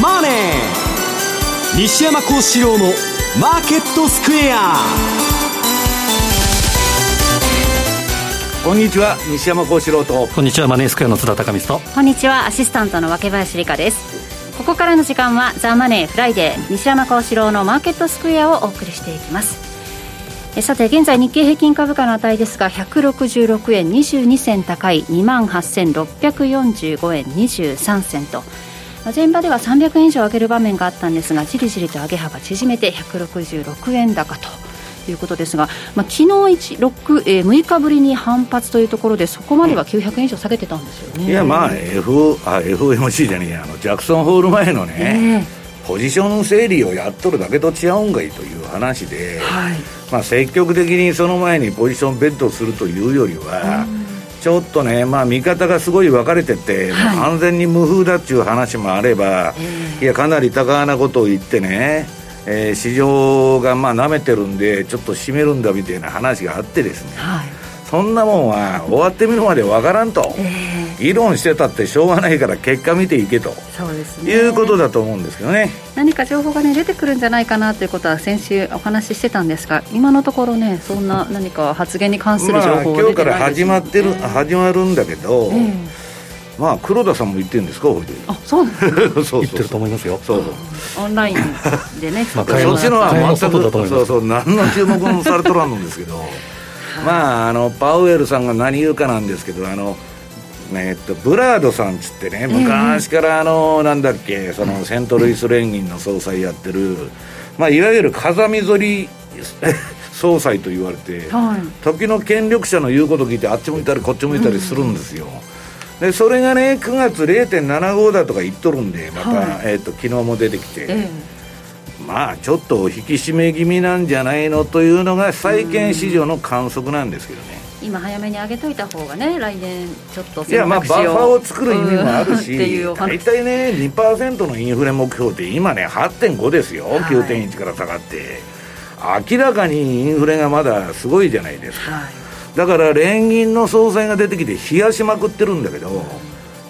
マネー」西山孝四郎の「マーケットスクエア」こんにちは西山孝四郎と。こんにちはマネースクエアの津田隆光と。こんにちはアシスタントの若林理香です。ここからの時間は「ザ・マネーフライデー西山孝四郎のマーケットスクエア」をお送りしていきます。さて現在日経平均株価の値ですが166円22銭高い2万8645円23銭と前場では300円以上上げる場面があったんですがじりじりと上げ幅縮めて166円高ということですが、まあ、昨日1 6、えー、6日ぶりに反発というところでそこまでは900円以上下げてたんですよね。いやまあ F あ FOMC じゃねえあのジャクソンホール前のね、えー、ポジション整理をやっとるだけと違うんがいという話で、はい、まあ、積極的にその前にポジションベットするというよりは、ちょっとね、まあ、見方がすごい分かれてて、はい、安全に無風だっていう話もあれば、えー、いやかなり高なことを言ってねえー、市場がまあ舐めてるんでちょっと締めるんだみたいな話があってですね、はい、そんなもんは終わってみるまでわからんと、えー、議論してたってしょうがないから結果見ていけと。そうです、ね、いうことだと思うんですけどね。何か情報が、ね、出てくるんじゃないかなということは先週お話ししてたんですが今のところねそんな何か発言に関する情報は、ね、今日から始まってる始まるんだけど、えーまあ黒田さんも言ってるんですかあそうなんです そう言ってると思いますよ。そうオンラインでね まあそっちのは全くそうそう何の注目もされとらんのですけど まああのパウエルさんが何言うかなんですけどあのえっとブラードさんつってね昔からあの、なんだっけそのセントルイス連銀の総裁やってる、まあ、いわゆる風見ぞり 総裁と言われて、はい、時の権力者の言うこと聞いてあっち向いたりこっち向いたりするんですよ、うん。でそれがね9月0.75だとか言っとるんでまた、はい、えーと、昨日も出てきて、えー、まあちょっと引き締め気味なんじゃないのというのが債券市場の観測なんですけどね。今早めに上げといた方がね来年ちょっといやまあバッファーを作る意味もあるし大体ね2%のインフレ目標って今ね8.5ですよ、はい、9.1から下がって。明らかにインフレがまだすごいじゃないですか、はい。だから連銀の総裁が出てきて冷やしまくってるんだけど、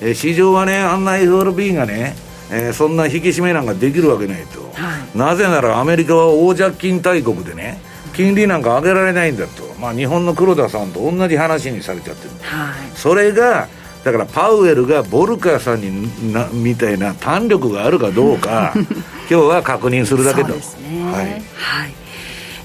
えー、市場はねあんな FRB がね、えー、そんな引き締めなんかできるわけないと、はい、なぜならアメリカは大借金大国でね金利なんか上げられないんだと、まあ、日本の黒田さんと同じ話にされちゃってる、はい、それがだからパウエルがボルカーさんになみたいな弾力があるかどうか 今日は確認するだけと。そうですね。はい、はい。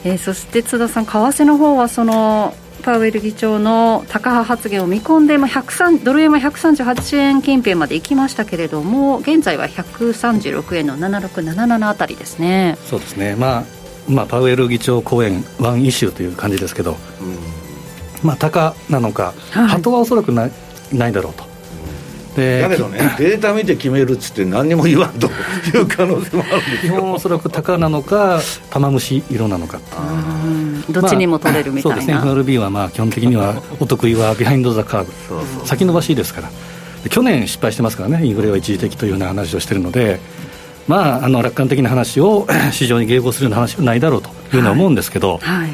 えー、そして津田さん為替の方はそのパウエル議長の高派発言を見込んで、まあ、ドル円は138円近辺まで行きましたけれども現在は136円の7677あたりですね。そうですね、まあまあ、パウエル議長講演ワンイシューという感じですけど、うん、まあ、高なのか、はい、鳩はおそらくないないだろうとだけどね、データ見て決めるっつって、何にも言わんという可能性もあるんです基本、おそらく高なのか、玉虫色なのかどっちにも取れるみたいな、まあ、そうですね、FRB はまあ基本的にはお得意はビハインド・ザ・カーブ、先延ばしですから、去年失敗してますからね、インフレは一時的というような話をしているので。まあ、あの楽観的な話を 市場に迎合するような話はないだろうというのは思うんですけど、はいはい、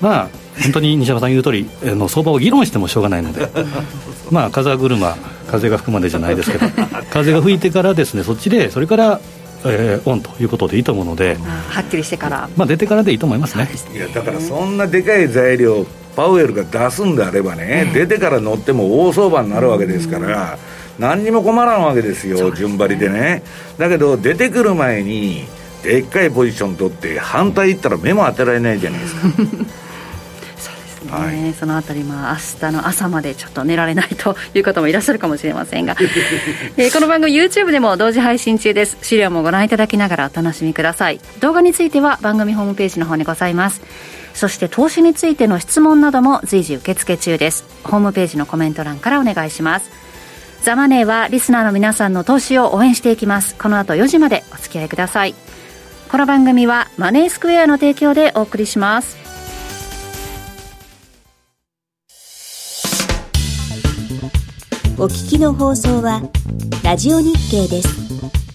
まあ、本当に西山さん言う通りあの相場を議論してもしょうがないので、まあ、風車、風が吹くまでじゃないですけど、風が吹いてからですねそっちで、それから、えー、オンということでいいと思うので、はっきりしてから、まあ、出てからでいいと思いますね。いやだからそんなでかい材料パウエルが出すんであればね、出てから乗っても大相場になるわけですから、何にも困らんわけですよ、順張りでね。だけど、出てくる前に、でっかいポジション取って、反対行ったら目も当てられないじゃないですか。ね、はい、そのあたり、まあ明日の朝までちょっと寝られないという方もいらっしゃるかもしれませんが、えー、この番組 YouTube でも同時配信中です。資料もご覧いただきながらお楽しみください。動画については番組ホームページの方にございます。そして投資についての質問なども随時受付中です。ホームページのコメント欄からお願いします。ザマネーはリスナーの皆さんの投資を応援していきます。この後4時までお付き合いください。この番組はマネースクエアの提供でお送りしますお聞きの放送はラジオ日経です。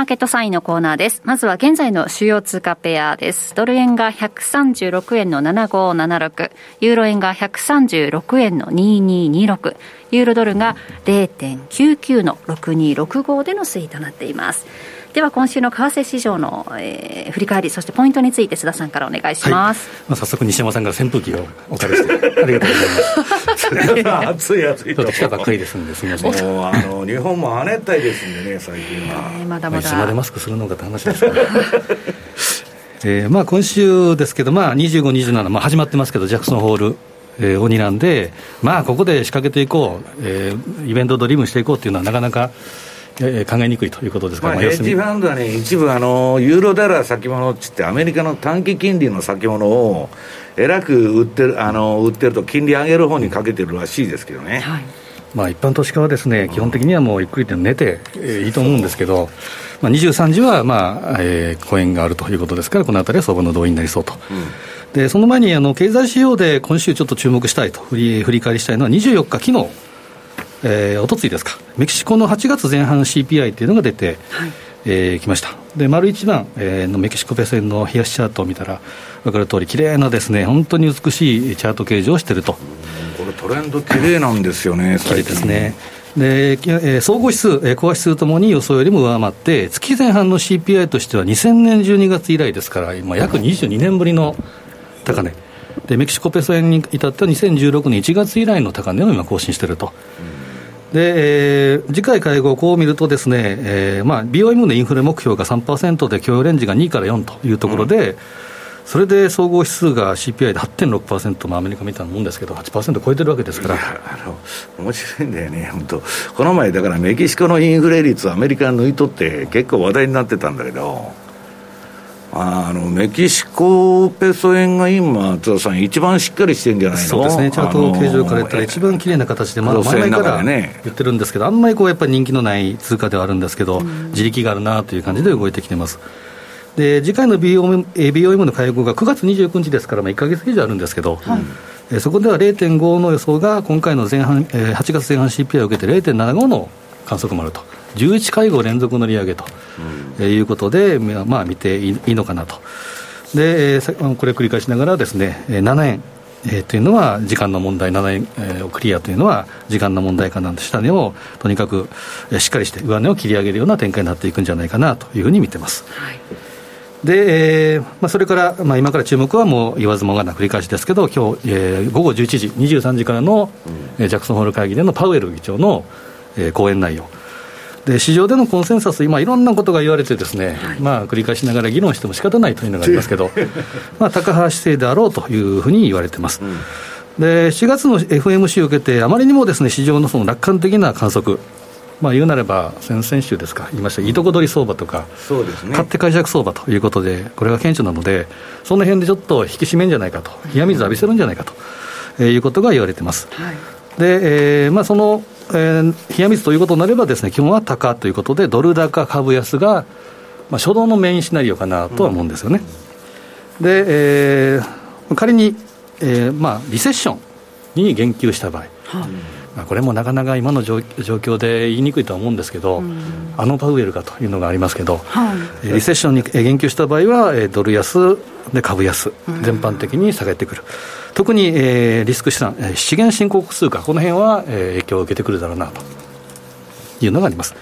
マーケットサインのコーナーです。まずは現在の主要通貨ペアです。ドル円が136円の7576、ユーロ円が136円の2226、ユーロドルが0.99の6265での推移となっています。では今週の為替市場の、えー、振り返りそしてポイントについて須田さんからお願いします、はい、まあ、早速西山さんが扇風機をお借りして。ありがとうございます暑い暑いちょっと来たばっかりですんですみません。もうあの日本も亜熱帯ですんでね最近は、えー、まだまだ。までマスクするのかって話ですから えーまあ、今週ですけど、まあ、25、27、まあ、始まってますけど、ジャクソンホール、えー、を睨んで、まあ、ここで仕掛けていこう、えー、イベントドリームしていこうっていうのは、なかなか考えにくいということですか、まあ、ヘッジファンドはね、一部あの、ユーロダラー先物っつって、アメリカの短期金利の先物を、えらく売ってるあの売ってると、金利上げる方にかけてるらしいですけどね。はい。まあ、一般投資家はですね、基本的にはもうゆっくりと寝て、えー、いいと思うんですけど、まあ、23時は、まあえー、公演があるということですから、このあたりは相場の動員になりそうと。うん。でその前にあの経済指標で今週ちょっと注目したいと振り振り返りしたいのは24日、昨日えー、おとついですか、メキシコの8月前半 CPI というのが出て、はいえー、きました。で、丸一番、えー、のメキシコペソ円の冷やしチャートを見たら、分かる通り、綺麗なですね、本当に美しいチャート形状をしていると。これ、トレンド綺麗なんですよね、綺麗ですね。で、えー、総合指数、えー、コア指数ともに予想よりも上回って、月前半の CPI としては2000年12月以来ですから、今、約22年ぶりの高値。で、メキシコペソ円に至っては2016年1月以来の高値を今更新していると。うんで、えー、次回会合、こう見るとですね、えーまあ、BOM のインフレ目標が3%で、許容レンジが2から4というところで、うん、それで総合指数が CPI で8.6%、まあ、アメリカみたいなもんですけど、8%超えてるわけですから。あの面白いんだよね、本当、この前、だからメキシコのインフレ率、アメリカ抜いとって、結構話題になってたんだけど。あのメキシコペソ円が今、津田さん、一番しっかりしてるんじゃないの？そうですね、チャート形状から言ったら、一番綺麗な形で、まだ前々から言ってるんですけど、あんまりこうやっぱり人気のない通貨ではあるんですけど、自力があるなという感じで動いてきてます。で次回の BOM, BOM の会合が9月29日ですから、まあ、1か月以上あるんですけど、はい。えそこでは0.5の予想が、今回の前半、えー、8月前半 CPI を受けて0.75の観測もあると。11会合連続の利上げと、うん、いうことで、まあ、見ていいのかなと。で、えこれ繰り返しながらですね、7円、えー、というのは時間の問題、7円、えー、をクリアというのは時間の問題かなんて下値をとにかく、えー、しっかりして上値を切り上げるような展開になっていくんじゃないかなというふうに見てます。はいで、えーまあ、それから、まあ、今から注目はもう言わずもがな繰り返しですけど、今日、えー、午後11時、23時からの、うん、ジャクソンホール会議でのパウエル議長の、えー、講演内容。で市場でのコンセンサス、今、いろんなことが言われて、ですね、はい、まあ、繰り返しながら議論しても仕方ないというのがありますけど、まあ、高橋姿勢であろうというふうに言われてます。うんで4月の FMC を受けて、あまりにもですね市場のその楽観的な観測、まあ、言うなれば、先々週ですか、言いました、いとこ取り相場とか、そうですね、買って解釈相場ということで、これが顕著なので、その辺でちょっと引き締めんじゃないかと、冷や水浴びせるんじゃないかと、えー、いうことが言われてます。はい、で、えーまあ、そのえー、冷や水ということになればです、ね、基本は高ということで、ドル高株安が、まあ、初動のメインシナリオかなとは思うんですよね。うん、で、えー、仮に、えーまあ、リセッションに言及した場合、まあ、これもなかなか今の状況で言いにくいとは思うんですけど、うん、あのパウエルかというのがありますけど、はい、リセッションに言及した場合は、ドル安で株安、全般的に下げてくる。うん特に、えー、リスク資産、資源申告数か、この辺は、えー、影響を受けてくるだろうなと。いうのがあります。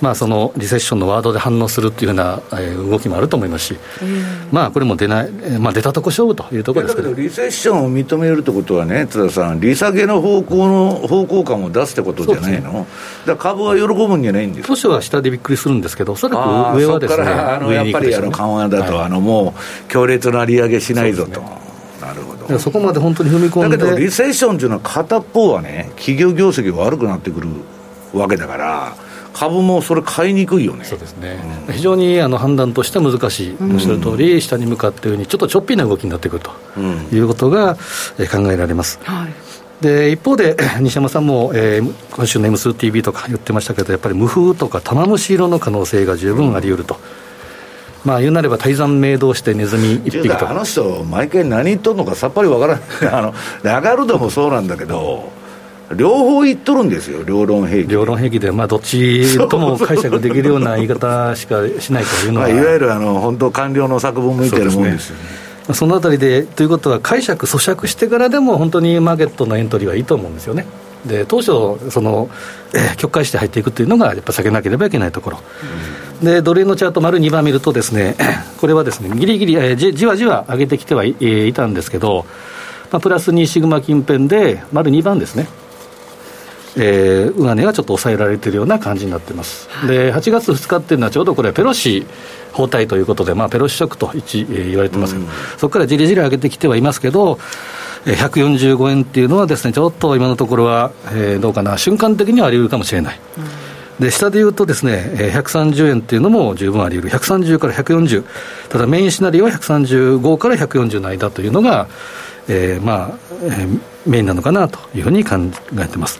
まあ、そのリセッションのワードで反応するっていうような、えー、動きもあると思いますし、まあ、これも出ない、まあ、出たとこ勝負というところですけど。リセッションを認めるってことはね、津田さん、利下げの方向の方向感を出すってことじゃないの、ね、だ株は喜ぶんじゃないんです当初は下でびっくりするんですけど、おそらく上はですね、あのやっぱりあの緩和だと、はい、あのもう強烈な利上げしないぞと。なるほどそこまで本当に踏み込んでだけどリセッションっていうのは片方はね企業業績が悪くなってくるわけだから株もそれ買いにくいよね。そうですね、うん、非常にあの判断としては難しい、おっしゃる通り、下に向かったように、ちょっとちょっぴーな動きになってくるということが考えられます。はい。で一方で、西山さんも、えー、今週の M2TV とか言ってましたけど、やっぱり無風とか玉虫色の可能性が十分あり得ると。まあ言うなれば泰山明道してネズミ一匹と。あの人毎回何言っとんのかさっぱりわからない。あのラガルドもそうなんだけど両方言っとるんですよ、両論兵器。両論兵器で、まあ、どっちとも解釈できるような言い方しかしないというのは、まあ、いわゆるあの本当、官僚の作文向いてるもんですよね。そそのあたりで、ということは、解釈、咀嚼してからでも、本当にマーケットのエントリーはいいと思うんですよね。で当初その、えー、曲解して入っていくというのが、やっぱ避けなければいけないところ、うん、でドル円のチャート、丸2番見ると、ですね これはですねぎりぎり、えー、じじわじわ上げてきてはい,、えー、いたんですけど、まあ、プラス2シグマ近辺で、丸2番ですね。えー、上値がちょっと抑えられているような感じになっています、で8月2日っていうのは、ちょうどこれ、ペロシ包帯ということで、まあ、ペロシショックと一、えー、言われてますけど、うん、そこからじりじり上げてきてはいますけど、145円っていうのはですね、ちょっと今のところは、えー、どうかな、瞬間的にはあり得るかもしれない。うん、で下で言うとですね、130円っていうのも十分あり得る、130から140、ただメインシナリオは135から140の間というのが、えー、まあ、えー、メインなのかなというふうに考えてます。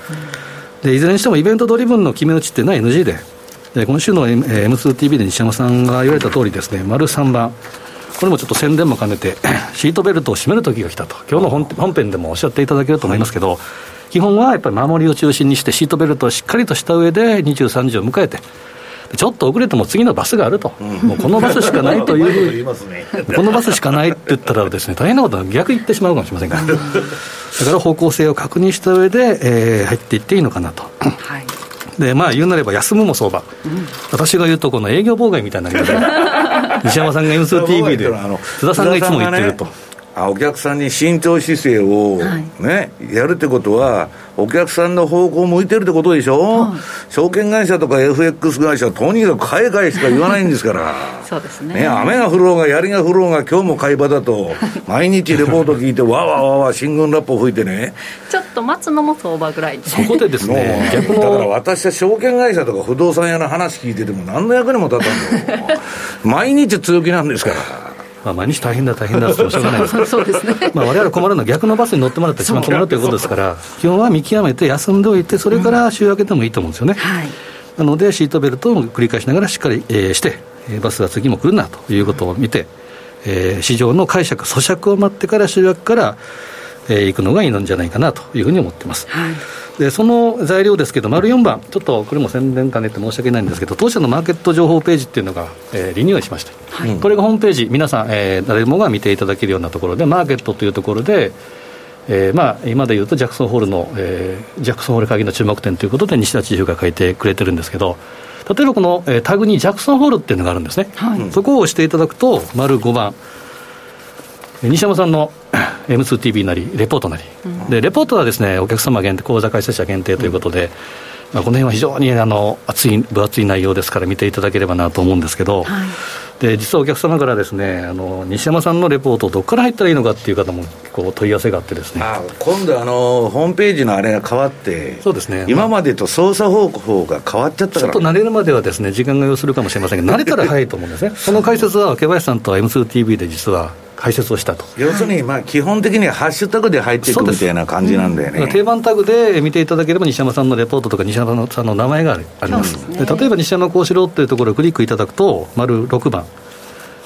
うん、でいずれにしてもイベントドリブンの決め打ちっていうのは NG で、で今週の M2TV で西山さんが言われた通りですね、丸3番、これもちょっと宣伝も兼ねて、シートベルトを締める時が来たと、今日の本本編でもおっしゃっていただけると思いますけど、基本はやっぱり守りを中心にして、シートベルトをしっかりとした上で23時を迎えて、ちょっと遅れても次のバスがあると、うん、もうこのバスしかないという、このバスしかないって言ったらです、ね、大変なことは逆言ってしまうかもしれませんから、だから方向性を確認した上で、えー、入っていっていいのかなと。はい。でまあ言うなれば休むも相場、うん、私が言うとこの営業妨害みたいな感じで。西山さんが M2TV で津田さんがいつも言ってると。お客さんに慎重姿勢をね、はい、やるってことは、お客さんの方向向いてるってことでしょ、うん、証券会社とか FX 会社はとにかく買い買いしか言わないんですから、そうですね、ね、雨が降ろうが、槍が降ろうが、今日も買い場だと、毎日レポート聞いて、わわわわ、新軍ラップを吹いてね、ちょっと待つのも相場ぐらいそこでですね、逆だから私は証券会社とか不動産屋の話聞いてても、何の役にも立たんの。毎日強気なんですから。まあ、毎日大変だ、大変だってしょうがないです そうですね、まあ、われわれ困るのは逆のバスに乗ってもらって一番困るということですから、基本は見極めて休んでおいて、それから週明けてもいいと思うんですよね。はい、なので、シートベルトを繰り返しながらしっかり、えー、して、バスは次も来るなということを見て、えー、市場の解釈、咀嚼を待ってから週明けから、えー、行くのがいいんじゃないかなというふうに思ってます。はいでその材料ですけど、丸4番、ちょっとこれも宣伝兼ねて申し訳ないんですけど、当社のマーケット情報ページっていうのが、えー、リニューアルしまして、はい、これがホームページ、皆さん、えー、誰もが見ていただけるようなところで、マーケットというところで、えーまあ、今でいうとジャクソンホールの、えー、ジャクソンホール会議の注目点ということで、西田知事が書いてくれてるんですけど、例えばこの、えー、タグにジャクソンホールっていうのがあるんですね、はい、そこを押していただくと、丸5番、西山さんの M2TV なり、レポートなり、うん、でレポートはですねお客様限定、口座開設者限定ということで、うん、まあ、この辺は非常にあの厚い、分厚い内容ですから、見ていただければなと思うんですけど、はい、で実はお客様からですねあの西山さんのレポート、どこから入ったらいいのかっていう方もこう問い合わせがあってですね。今度あの、ホームページのあれが変わって、そうですね、今までと操作方法が変わっちゃったから、ちょっと慣れるまではですね時間が要するかもしれませんけど、慣れたら早いと思うんですね、その解説は、桶林さんと M2TV で実は解説をしたと。要するに、まあ、基本的にはハッシュタグで入っていくみたいな感じなんだよね、うん、定番タグで見ていただければ、西山さんのレポートとか、西山さんの名前があります、で、ね、例えば西山幸四郎っていうところをクリックいただくと、丸6番。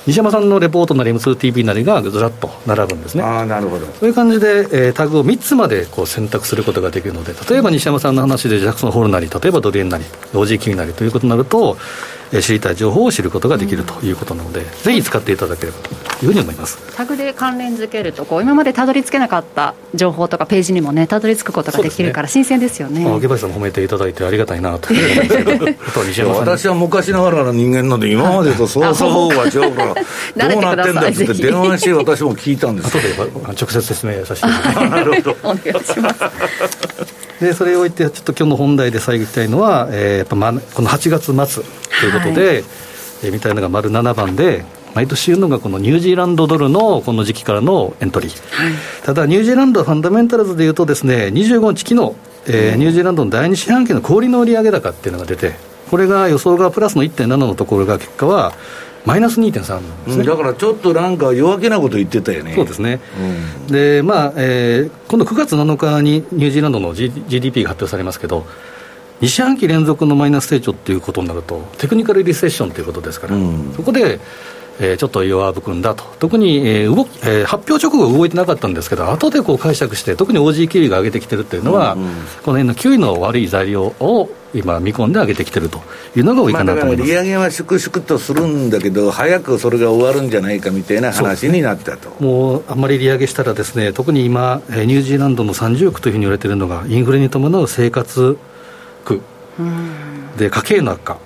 西山さんのレポートなり M2TV なりがずらっと並ぶんですね。あなるほど。そういう感じで、えー、タグを3つまでこう選択することができるので、例えば西山さんの話でジャクソンホールなり、例えばドリエンなり、OG なりということになると、えー、知りたい情報を知ることができるということなので、うん、ぜひ使っていただければというふうに思います。タグで関連付けるとこう、今までたどり着けなかった情報とかページにもね、たどり着くことができるから、新鮮ですよね。あ、池林さんも褒めていただいてありがたいなと。私は昔ながらの人間なんで、今までと操作方法が違うから、どうなってんだって電話して、私も聞いたんです。後で直接説明させていただきます。なるほど。お願いしますでそれを言って、ちょっと今日の本題で最後いきたいのは、えー、やっぱ、ま、この8月末ということで、はい。えー、みたいなのが丸7番で、毎年言うのがこのニュージーランドドルのこの時期からのエントリー、はい、ただニュージーランドファンダメンタルズでいうとですね25日昨日、えー、ニュージーランドの第2四半期の小売の売上高っていうのが出てこれが予想がプラスの1.7のところが結果はマイナス2.3なんですね、だからちょっとなんか弱気なこと言ってたよね。そうですね、うん、でまあ、えー、今度9月7日にニュージーランドの、G、GDP が発表されますけど2四半期連続のマイナス成長っていうことになるとテクニカルリセッションということですから、うん、そこでえー、ちょっと弱含んだと、特に、えー動きえー、発表直後動いてなかったんですけど、後でこう解釈して、特に OG キウイが上げてきてるっていうのは、うんうん、この辺のキウイの悪い材料を今、見込んで上げてきてるというのが多いかなと思います、まあ、利上げは粛々とするんだけど、早くそれが終わるんじゃないかみたいな話になったと、ね、もうあんまり利上げしたら、ですね特に今、ニュージーランドの30億というふうに言われているのが、インフレに伴う生活苦。で、家計の悪化。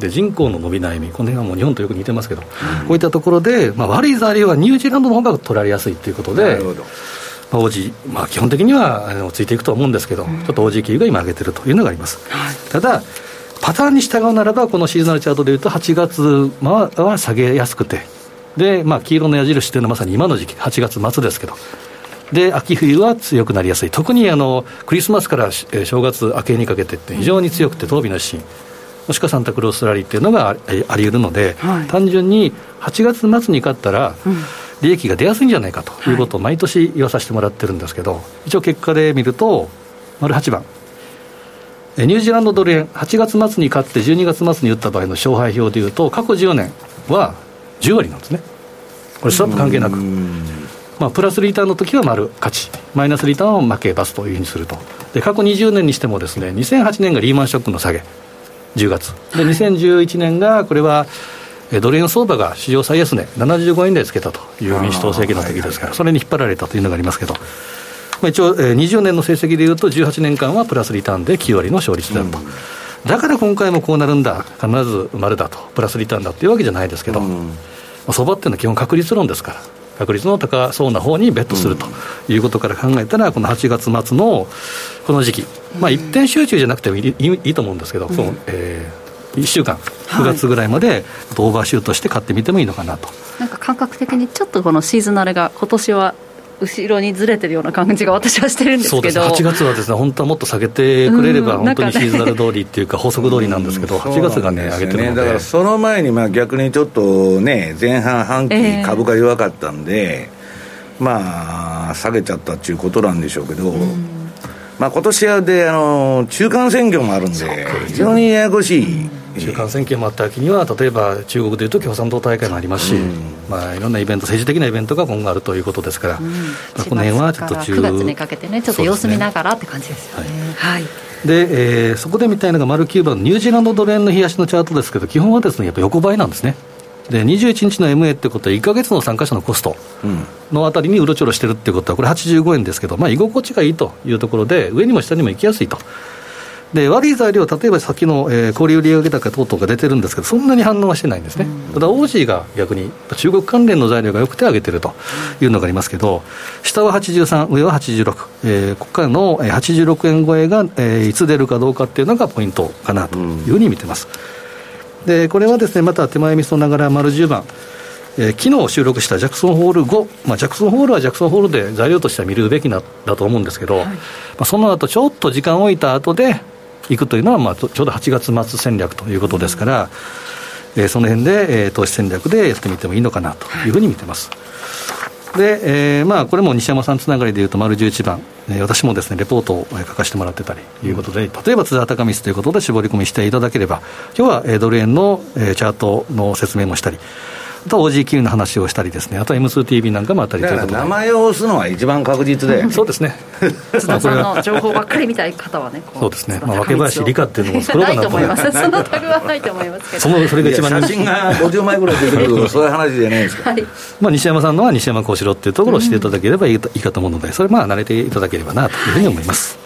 で人口の伸び悩み、この辺はもう日本とよく似てますけど、うん、こういったところで、まあ、悪い材料はニュージーランドの方が取られやすいということで。まあ、OG、まあ、基本的にはあのついていくと思うんですけど、うん、ちょっと OG 級が今上げてるというのがあります、はい、ただ、パターンに従うならば、このシーズナルチャートでいうと、8月は下げやすくて、で、まあ、黄色の矢印というのはまさに今の時期、8月末ですけど、で秋冬は強くなりやすい、特にあのクリスマスから正月明けにかけてって、非常に強くて、東美のシーン。もしくはサンタクロースラリーっていうのがあり得るので、はい、単純に8月末に勝ったら、利益が出やすいんじゃないかということを毎年言わさせてもらってるんですけど、一応結果で見ると、丸8番。ニュージーランドドル円、8月末に勝って12月末に打った場合の勝敗表でいうと、過去10年は10割なんですね、これ、スタップ関係なく、まあ、プラスリターンの時は丸勝ち、マイナスリターンは負けバスというふうにすると、で過去20年にしてもです、ね、2008年がリーマンショックの下げ、10月、で2011年がこれはドル円相場が史上最安値、75円でつけたという民主党政権の時ですから、それに引っ張られたというのがありますけど、まあ、一応、20年の成績でいうと、18年間はプラスリターンで9割の勝率であると。だから今回もこうなるんだ、必ず丸だと、プラスリターンだっていうわけじゃないですけど、相場っていうのは基本確率論ですから、確率の高そうな方にベットするということから考えたら、この8月末のこの時期、まあ、一点集中じゃなくてもいいいいと思うんですけど、そのえー、1週間、9月ぐらいまでオーバーシュートして買ってみてもいいのかなと。なんか感覚的にちょっとこのシーズナルが今年は後ろにずれてるような感じが私はしてるんですけど。そうです8月はですね本当はもっと下げてくれれば、本当にシーズナル通りっていうか、法則通りなんですけど、8月がね、上げてるので、だからその前にまあ逆にちょっとね、前半半期、株が弱かったんで、まあ、下げちゃったっていうことなんでしょうけど。まあ今年はであの中間選挙もあるんで、非常にややこしい。中間選挙もあった秋には、例えば中国でいうと共産党大会もありますし、うん、まあ、いろんなイベント、政治的なイベントが今後あるということですから、うん、まあ、この辺はちょっと中9月にかけてね、ちょっと様子見ながらって感じですよね。はい、はいで、えー、そこで見たいのが丸9番のニュージーランドドル円の冷やしのチャートですけど、基本はですねやっぱ横ばいなんですね。で21日の MA ってことは、1か月の参加者のコストのあたりにうろちょろしてるってことは、これ85円ですけど、まあ、居心地がいいというところで、上にも下にも行きやすいと。で悪い材料、例えばさっきの、えー、小売売上高等々が出てるんですけど、そんなに反応はしてないんですね、うん、ただ、オージーが逆に中国関連の材料がよくて上げてるというのがありますけど、下は83、上は86、えー、ここからの86円超えが、えー、いつ出るかどうかっていうのがポイントかなというふうに見てます。でこれはですねまた手前味噌ながら丸10番。えー、昨日収録したジャクソンホール5、まあ、ジャクソンホールはジャクソンホールで材料としては見るべきなだと思うんですけど、はい、まあ、その後ちょっと時間を置いた後で、いくというのは、まあ、ちょうど8月末戦略ということですから、うん、えー、その辺で、えー、投資戦略でやってみてもいいのかなというふうに見てます。で、えーまあ、これも西山さんつながりでいうと、丸11番、えー、私もですねレポートを書かせてもらってたりということで、例えば津田高光ということで絞り込みしていただければ、今日は、えー、ドル円の、えー、チャートの説明もしたり、と OGQ の話をしたりですね、あと M2TV なんかもあったりということで。名前を押すのは一番確実で。そうですね。津田さんの情報ばっかり見たい方はね。そうですね。まあ、若林理科っていうのも作ろうかなと思います。そのタグはないと思いますけど。その、それが一番写真が50枚ぐらい出てくるとか、そういう話じゃないですか。はい。まあ、西山さんのは西山幸四郎っていうところをしていただければいいかと思うので、それまあ、慣れていただければなというふうに思います。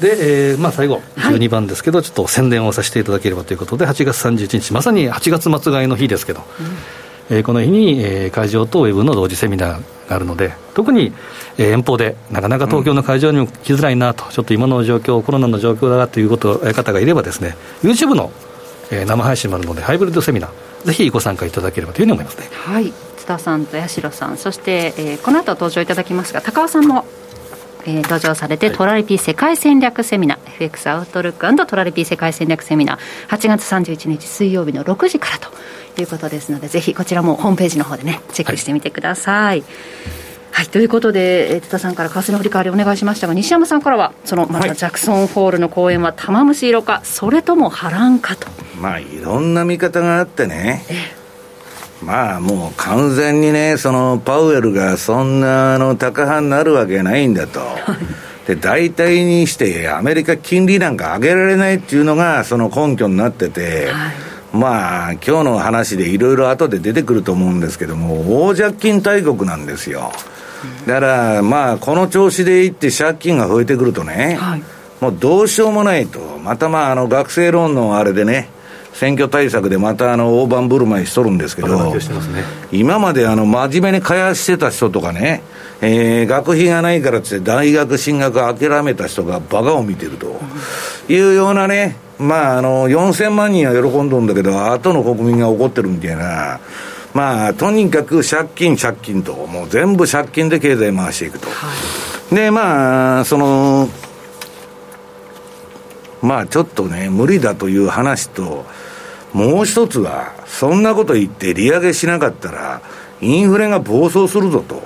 で、えーまあ、最後、12番ですけど、はい、ちょっと宣伝をさせていただければということで、8月31日、まさに8月末買いの日ですけど、うん。えー、この日に、えー、会場とウェブの同時セミナーがあるので、特に、えー、遠方で、なかなか東京の会場にも来づらいなと、うん、ちょっと今の状況、コロナの状況だということ方がいればですね、YouTube の、えー、生配信もあるので、ハイブリッドセミナー、ぜひご参加いただければというふうに思いますね。はい。津田さんと八代さん、そして、えー、この後登場いただきますが、高尾さんもえー、登場されて、トラリピ世界戦略セミナー FX アウトルックトラリピ世界戦略セミナー8月31日水曜日の6時からとということですのでぜひこちらもホームページの方でねチェックしてみてください、はい。はい、ということで、津田さんから為替の振り返りお願いしましたが、西山さんからは、そのまたジャクソンホールの公演は玉虫色か、それとも波乱かと。まあ、いろんな見方があってね、まあもう完全にね、そのパウエルがそんなあの高派になるわけないんだと。で、大体にしてアメリカ金利なんか上げられないっていうのがその根拠になってて、はい、まあ今日の話でいろいろ後で出てくると思うんですけども、大借金大国なんですよ。だからまあこの調子でいって借金が増えてくるとね、はい、もうどうしようもないと。またまああの学生ローンのあれでね、選挙対策でまたあの大盤振る舞いしとるんですけど、ね、今まであの真面目に開発してた人とかね、えー、学費がないからって大学進学諦めた人がバカを見てるというようなね、まああの4000万人は喜んどんだけど、後の国民が怒ってるみたいな。まあ、とにかく借金、借金と、もう全部借金で経済回していくと。はい、で、まあ、その、まあちょっとね、無理だという話と、もう一つは、そんなこと言って利上げしなかったら、インフレが暴走するぞと。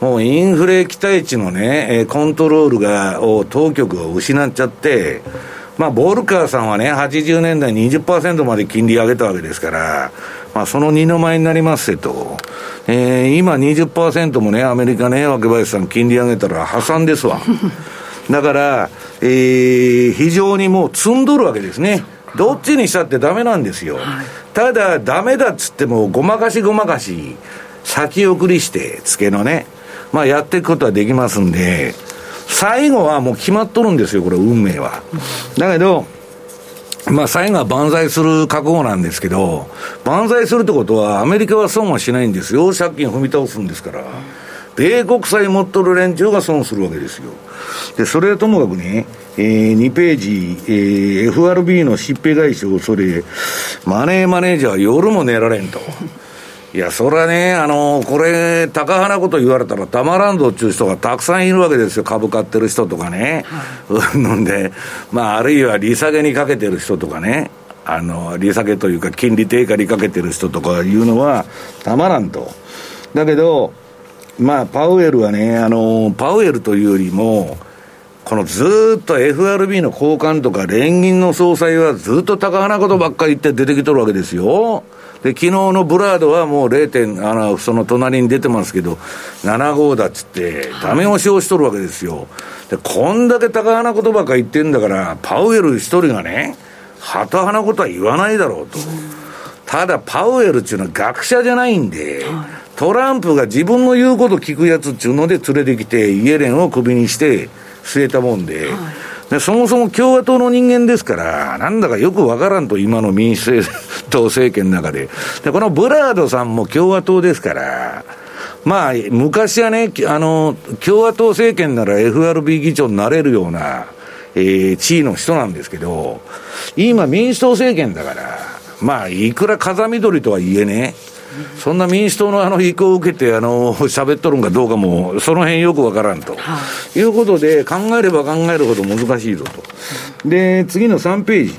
うん、もうインフレ期待値のね、コントロールが、を当局が失っちゃって、まあ、ボルカーさんはね、80年代20%まで金利上げたわけですから、まあ、その二の舞になりますせと。えー、今20%もね、アメリカね、若林さん金利上げたら破産ですわ。だから、えー、非常にもう積んどるわけですね。どっちにしたってダメなんですよ。はい、ただ、ダメだっつっても、ごまかしごまかし、先送りして、付けのね、まあやっていくことはできますんで、最後はもう決まっとるんですよ、これ、運命は。だけど、まあ、最後は万歳する覚悟なんですけど、万歳するってことは、アメリカは損はしないんですよ。借金踏み倒すんですから。米国債持っとる連中が損するわけですよ。で、それはともかくね、えー、2ページ、えー、FRB の疾病外傷、それ、マネーマネージャー夜も寝られんと。いや、それはね、あの、これ、高派なこと言われたらたまらんぞっていう人がたくさんいるわけですよ。株買ってる人とかね。はい、んで、まあ、あるいは利下げにかけてる人とかね。あの、利下げというか、金利低下にかけてる人とかいうのは、たまらんと。だけど、まあ、パウエルはね、あの、パウエルというよりも、このずっと FRB の高官とか連銀の総裁はずっと高派なことばっかり言って出てきとるわけですよ。で、昨日のブラードはもう0点、あの、その隣に出てますけど、7号だっつって、ダメ押しをしとるわけですよ。で、こんだけ高派なことばっかり言ってんだから、パウエル一人がね、はたはなことは言わないだろうと。ただ、パウエルっていうのは学者じゃないんで、トランプが自分の言うこと聞くやつっていうので連れてきて、イエレンをクビにして据えたもんで、はい、でそもそも共和党の人間ですから、なんだかよくわからんと、今の民主党政権の中で。で、このブラードさんも共和党ですから、まあ、昔はね、あの、共和党政権なら FRB 議長になれるような、えー、地位の人なんですけど、今民主党政権だから、まあ、いくら風見鶏とはいえね、そんな民主党のあの意向を受けて、あの、喋っとるんかどうかも、その辺よくわからんと、はい、いうことで、考えれば考えるほど難しいぞと。で、次の3ページ。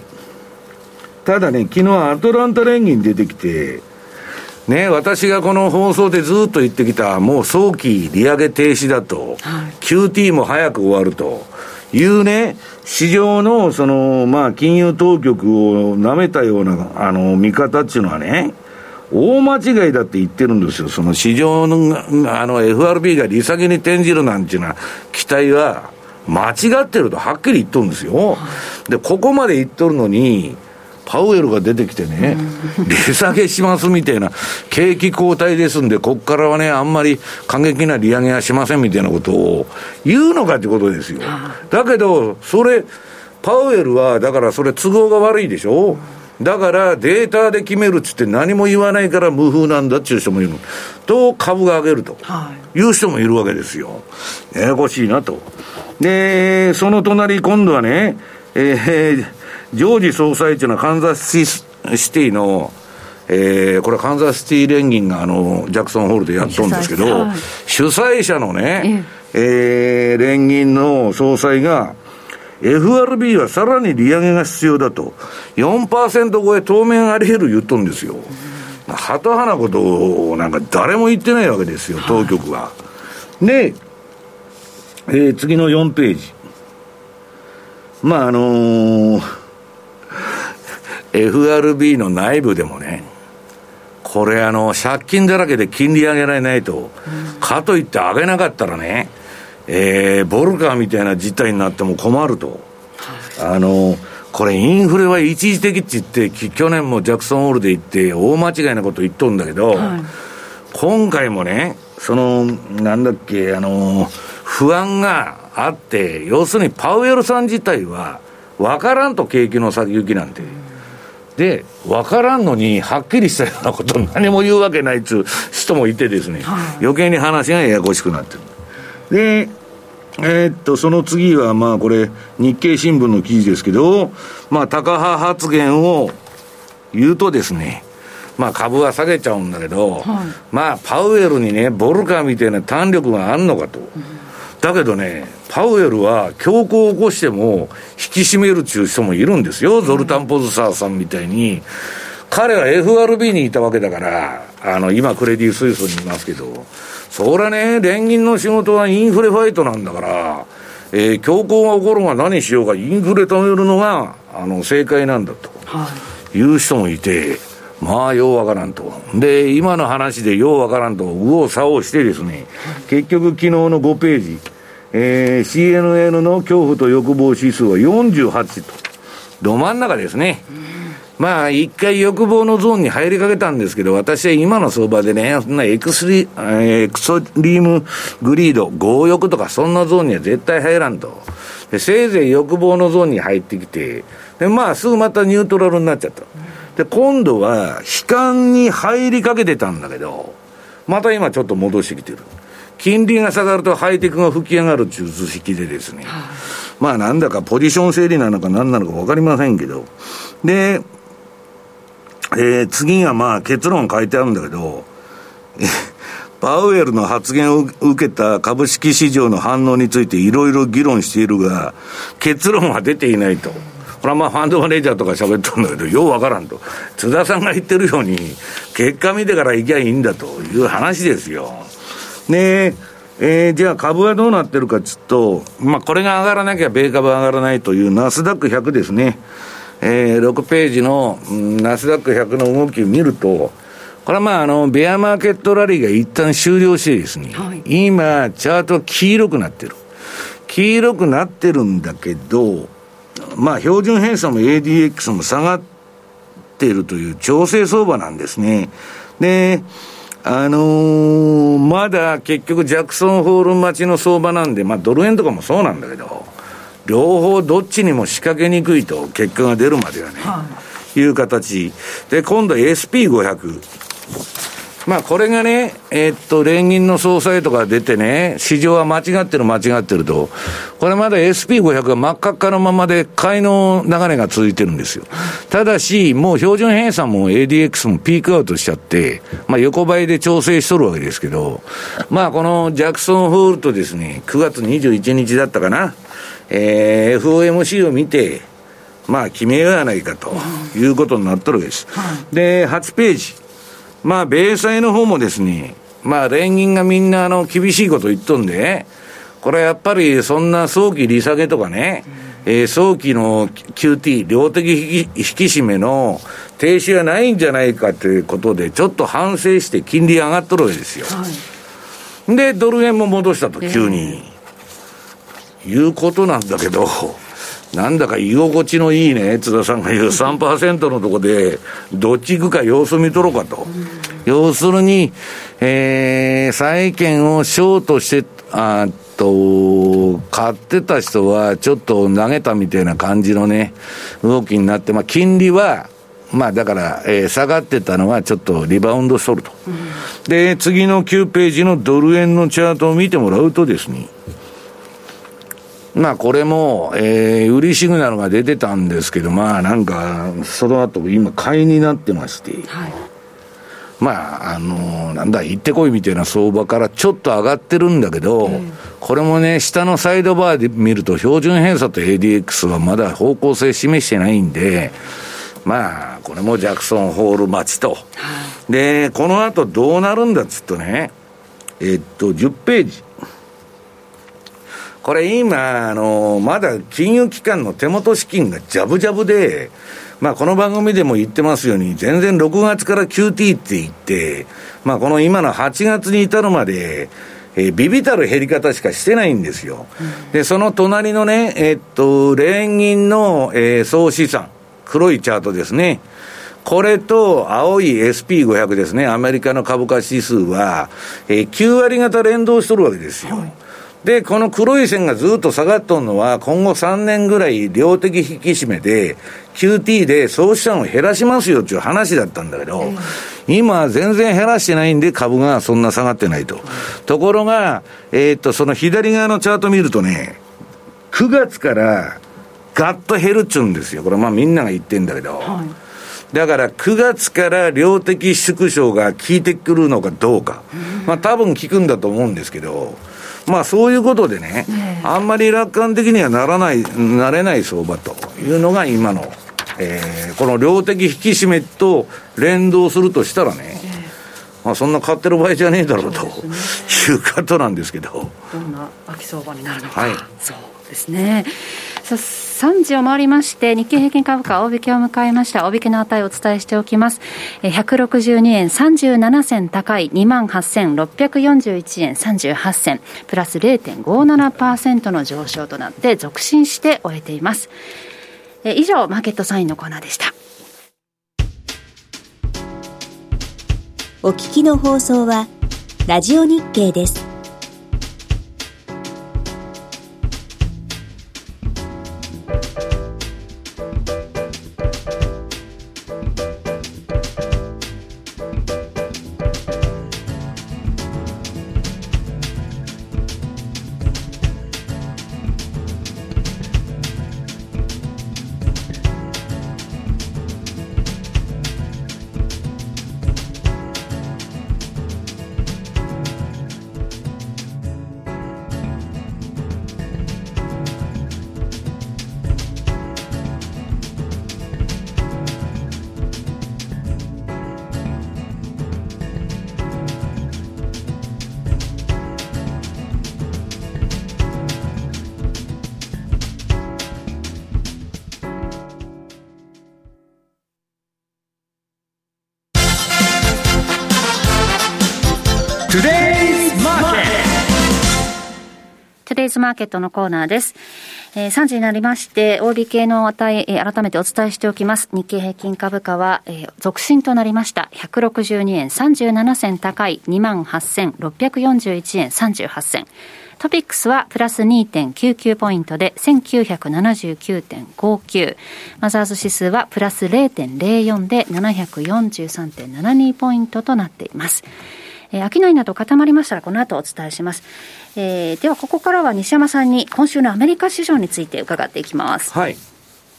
ただね、昨日アトランタ連銀出てきて、ね、私がこの放送でずっと言ってきた、もう早期利上げ停止だと、はい、QT も早く終わると。いうね、市場のその、まあ、金融当局を舐めたような、あの、見方っていうのはね、大間違いだって言ってるんですよ。その市場の、あの FRB が利下げに転じるなんていうような期待は間違ってるとはっきり言っとるんですよ。で、ここまで言っとるのに、パウエルが出てきてね、利下げしますみたいな、景気後退ですんで、ここからはね、あんまり過激な利上げはしませんみたいなことを言うのかってことですよ。だけど、それ、パウエルは、だからそれ都合が悪いでしょだからデータで決めるっつって何も言わないから無風なんだっていう人もいる。と株が上げるという人もいるわけですよ。ややこしいなと。で、その隣今度はね、えー、ジョージ総裁っていうのはカンザスシティの、えー、これカンザスシティ連銀があの、ジャクソンホールでやっとるんですけど、主催者のね、えー、連銀の総裁が、FRB はさらに利上げが必要だと、4%超え当面あり得る言っとんですよ。はたはなことをなんか誰も言ってないわけですよ、当局は。で、えー、次の4ページ。まあ、あのー、FRB の内部でもね、これあの、借金だらけで金利上げられないと、うん、かといって上げなかったらね、えー、ボルカーみたいな事態になっても困ると。あの、これインフレは一時的って言って、去年もジャクソンホールで言って、大間違いなこと言っとるんだけど、はい、今回もね、その、なんだっけ、あの、不安があって、要するにパウエルさん自体は、分からんと景気の先行きなんて。で、分からんのに、はっきりしたようなこと何も言うわけないっつう人もいてですね、余計に話がややこしくなってる。で、えー、っと、その次は、まあこれ、日経新聞の記事ですけど、まあ、高派発言を言うとですね、まあ株は下げちゃうんだけど、はい、まあパウエルにね、ボルカーみたいな弾力があんのかと。うん、だけどね、パウエルは強行を起こしても引き締めるっていう人もいるんですよ、ゾルタン・ポズサーさんみたいに。彼は FRB にいたわけだから、あの、今クレディ・スイスにいますけど、そりゃね、連銀の仕事はインフレファイトなんだから、えー、強行が起こるが何しようが、インフレ止めるのが、あの、正解なんだと、はい、いう人もいて、まあ、ようわからんと。で、今の話でようわからんと、右往左往してですね、結局昨日の5ページ、えー、CNN の恐怖と欲望指数は48と、ど真ん中ですね。うんまあ、一回欲望のゾーンに入りかけたんですけど、私は今の相場でね、そんなエクスリ、エクソリームグリード、強欲とかそんなゾーンには絶対入らんと。で、せいぜい欲望のゾーンに入ってきて、で、まあ、すぐまたニュートラルになっちゃった。で、今度は、悲観に入りかけてたんだけど、また今ちょっと戻してきてる。金利が下がるとハイテクが吹き上がるっていう図式でですね、まあなんだかポジション整理なのか何なのか分かりませんけど、で、え、次がまあ結論書いてあるんだけど、パウエルの発言を受けた株式市場の反応についていろいろ議論しているが、結論は出ていないと。これはまあファンドマネージャーとか喋ったんだけど、ようわからんと。津田さんが言ってるように、結果見てから行きゃいいんだという話ですよ。ねえー、じゃあ株はどうなってるかっつうと、まあこれが上がらなきゃ米株上がらないというナスダック100ですね。えー、6ページの、うん、ナスダック100の動きを見ると、これはまあ、あの、ベアマーケットラリーが一旦終了してですね、はい、今、チャートは黄色くなってる。黄色くなってるんだけど、まあ、標準偏差も ADX も下がっているという調整相場なんですね。で、あのー、まだ結局ジャクソンホール待ちの相場なんで、まあドル円とかもそうなんだけど、両方どっちにも仕掛けにくいと、結果が出るまではね、はあ、いう形。で、今度 SP500。まあこれがね、えー、っと、連銀の総裁とか出てね、市場は間違ってる間違ってると、これまだ SP500 が真っ赤っかのままで買いの流れが続いてるんですよ。ただし、もう標準偏差も ADX もピークアウトしちゃって、まあ横ばいで調整しとるわけですけど、まあこのジャクソンホールとですね、9月21日だったかな、えー、FOMC を見て、まあ決めようやないかということになっとるわけです。で、8ページ。まあ、米債の方もですね、まあ、連銀がみんなあの、厳しいこと言っとんで、これやっぱりそんな早期利下げとかね、えー、早期の QT、量的引き締めの停止はないんじゃないかということで、ちょっと反省して金利上がっとるわけですよ。はい、で、ドル円も戻したと、急に。いうことなんだけど、なんだか居心地のいいね、津田さんが言う3%のとこで、どっち行くか様子見とろうかと。要するに、えー、債券をショートして、あと、買ってた人はちょっと投げたみたいな感じのね、動きになって、まあ、金利は、まあだから、えー、下がってたのがちょっとリバウンドしとると。で、次の9ページのドル円のチャートを見てもらうとですね、まあこれも、えー、売りシグナルが出てたんですけど、まあなんか、その後今買いになってまして、はい、まあ、あのー、なんだ、行ってこいみたいな相場からちょっと上がってるんだけど、これもね、下のサイドバーで見ると、標準偏差と ADX はまだ方向性示してないんで、まあ、これもジャクソンホール待ちと。はい、で、この後どうなるんだっつうとね、えっと、10ページ。これ今、あの、まだ金融機関の手元資金がジャブジャブで、まあこの番組でも言ってますように、全然6月から QT って言って、まあこの今の8月に至るまで、えー、ビビたる減り方しかしてないんですよ。うん、で、その隣のね、えー、っと、連銀の、えー、総資産、黒いチャートですね。これと青い SP500 ですね、アメリカの株価指数は、えー、9割方連動しとるわけですよ。はいで、この黒い線がずっと下がっとんのは、今後3年ぐらい量的引き締めで、QT で総資産を減らしますよっていう話だったんだけど、今全然減らしてないんで株がそんな下がってないと。ところが、えー、っと、その左側のチャート見るとね、9月からガッと減るっちゅうんですよ。これまあみんなが言ってんだけど。はいだから9月から量的縮小が効いてくるのかどうか、まあ多分効くんだと思うんですけど、まあそういうことでね、あんまり楽観的にはならない、なれない相場というのが今の、えー、この量的引き締めと連動するとしたらね、まあ、そんな買ってる場合じゃねえだろうと、いうことなんですけど。どんな秋相場になるのか、はい、そうですね。さ3時を回りまして、日経平均株価、大引けを迎えました。大引けの値をお伝えしておきます。162円37銭高い28,641円38銭、プラス0.57%の上昇となって続伸して終えています。以上、マーケットサインのコーナーでした。お聞きの放送は、ラジオ日経です。マーケットのコーナーです。えー、3時になりまして、大引けの値、えー、改めてお伝えしておきます。日経平均株価は、えー、続伸となりました。162円37銭高い28,641円38銭。トピックスはプラス2.99ポイントで1979.59。マザーズ指数はプラス0.04で743.72ポイントとなっています。えー、商いなど固まりましたらこの後お伝えします。えー、ではここからは西山さんに今週のアメリカ市場について伺っていきます。はい。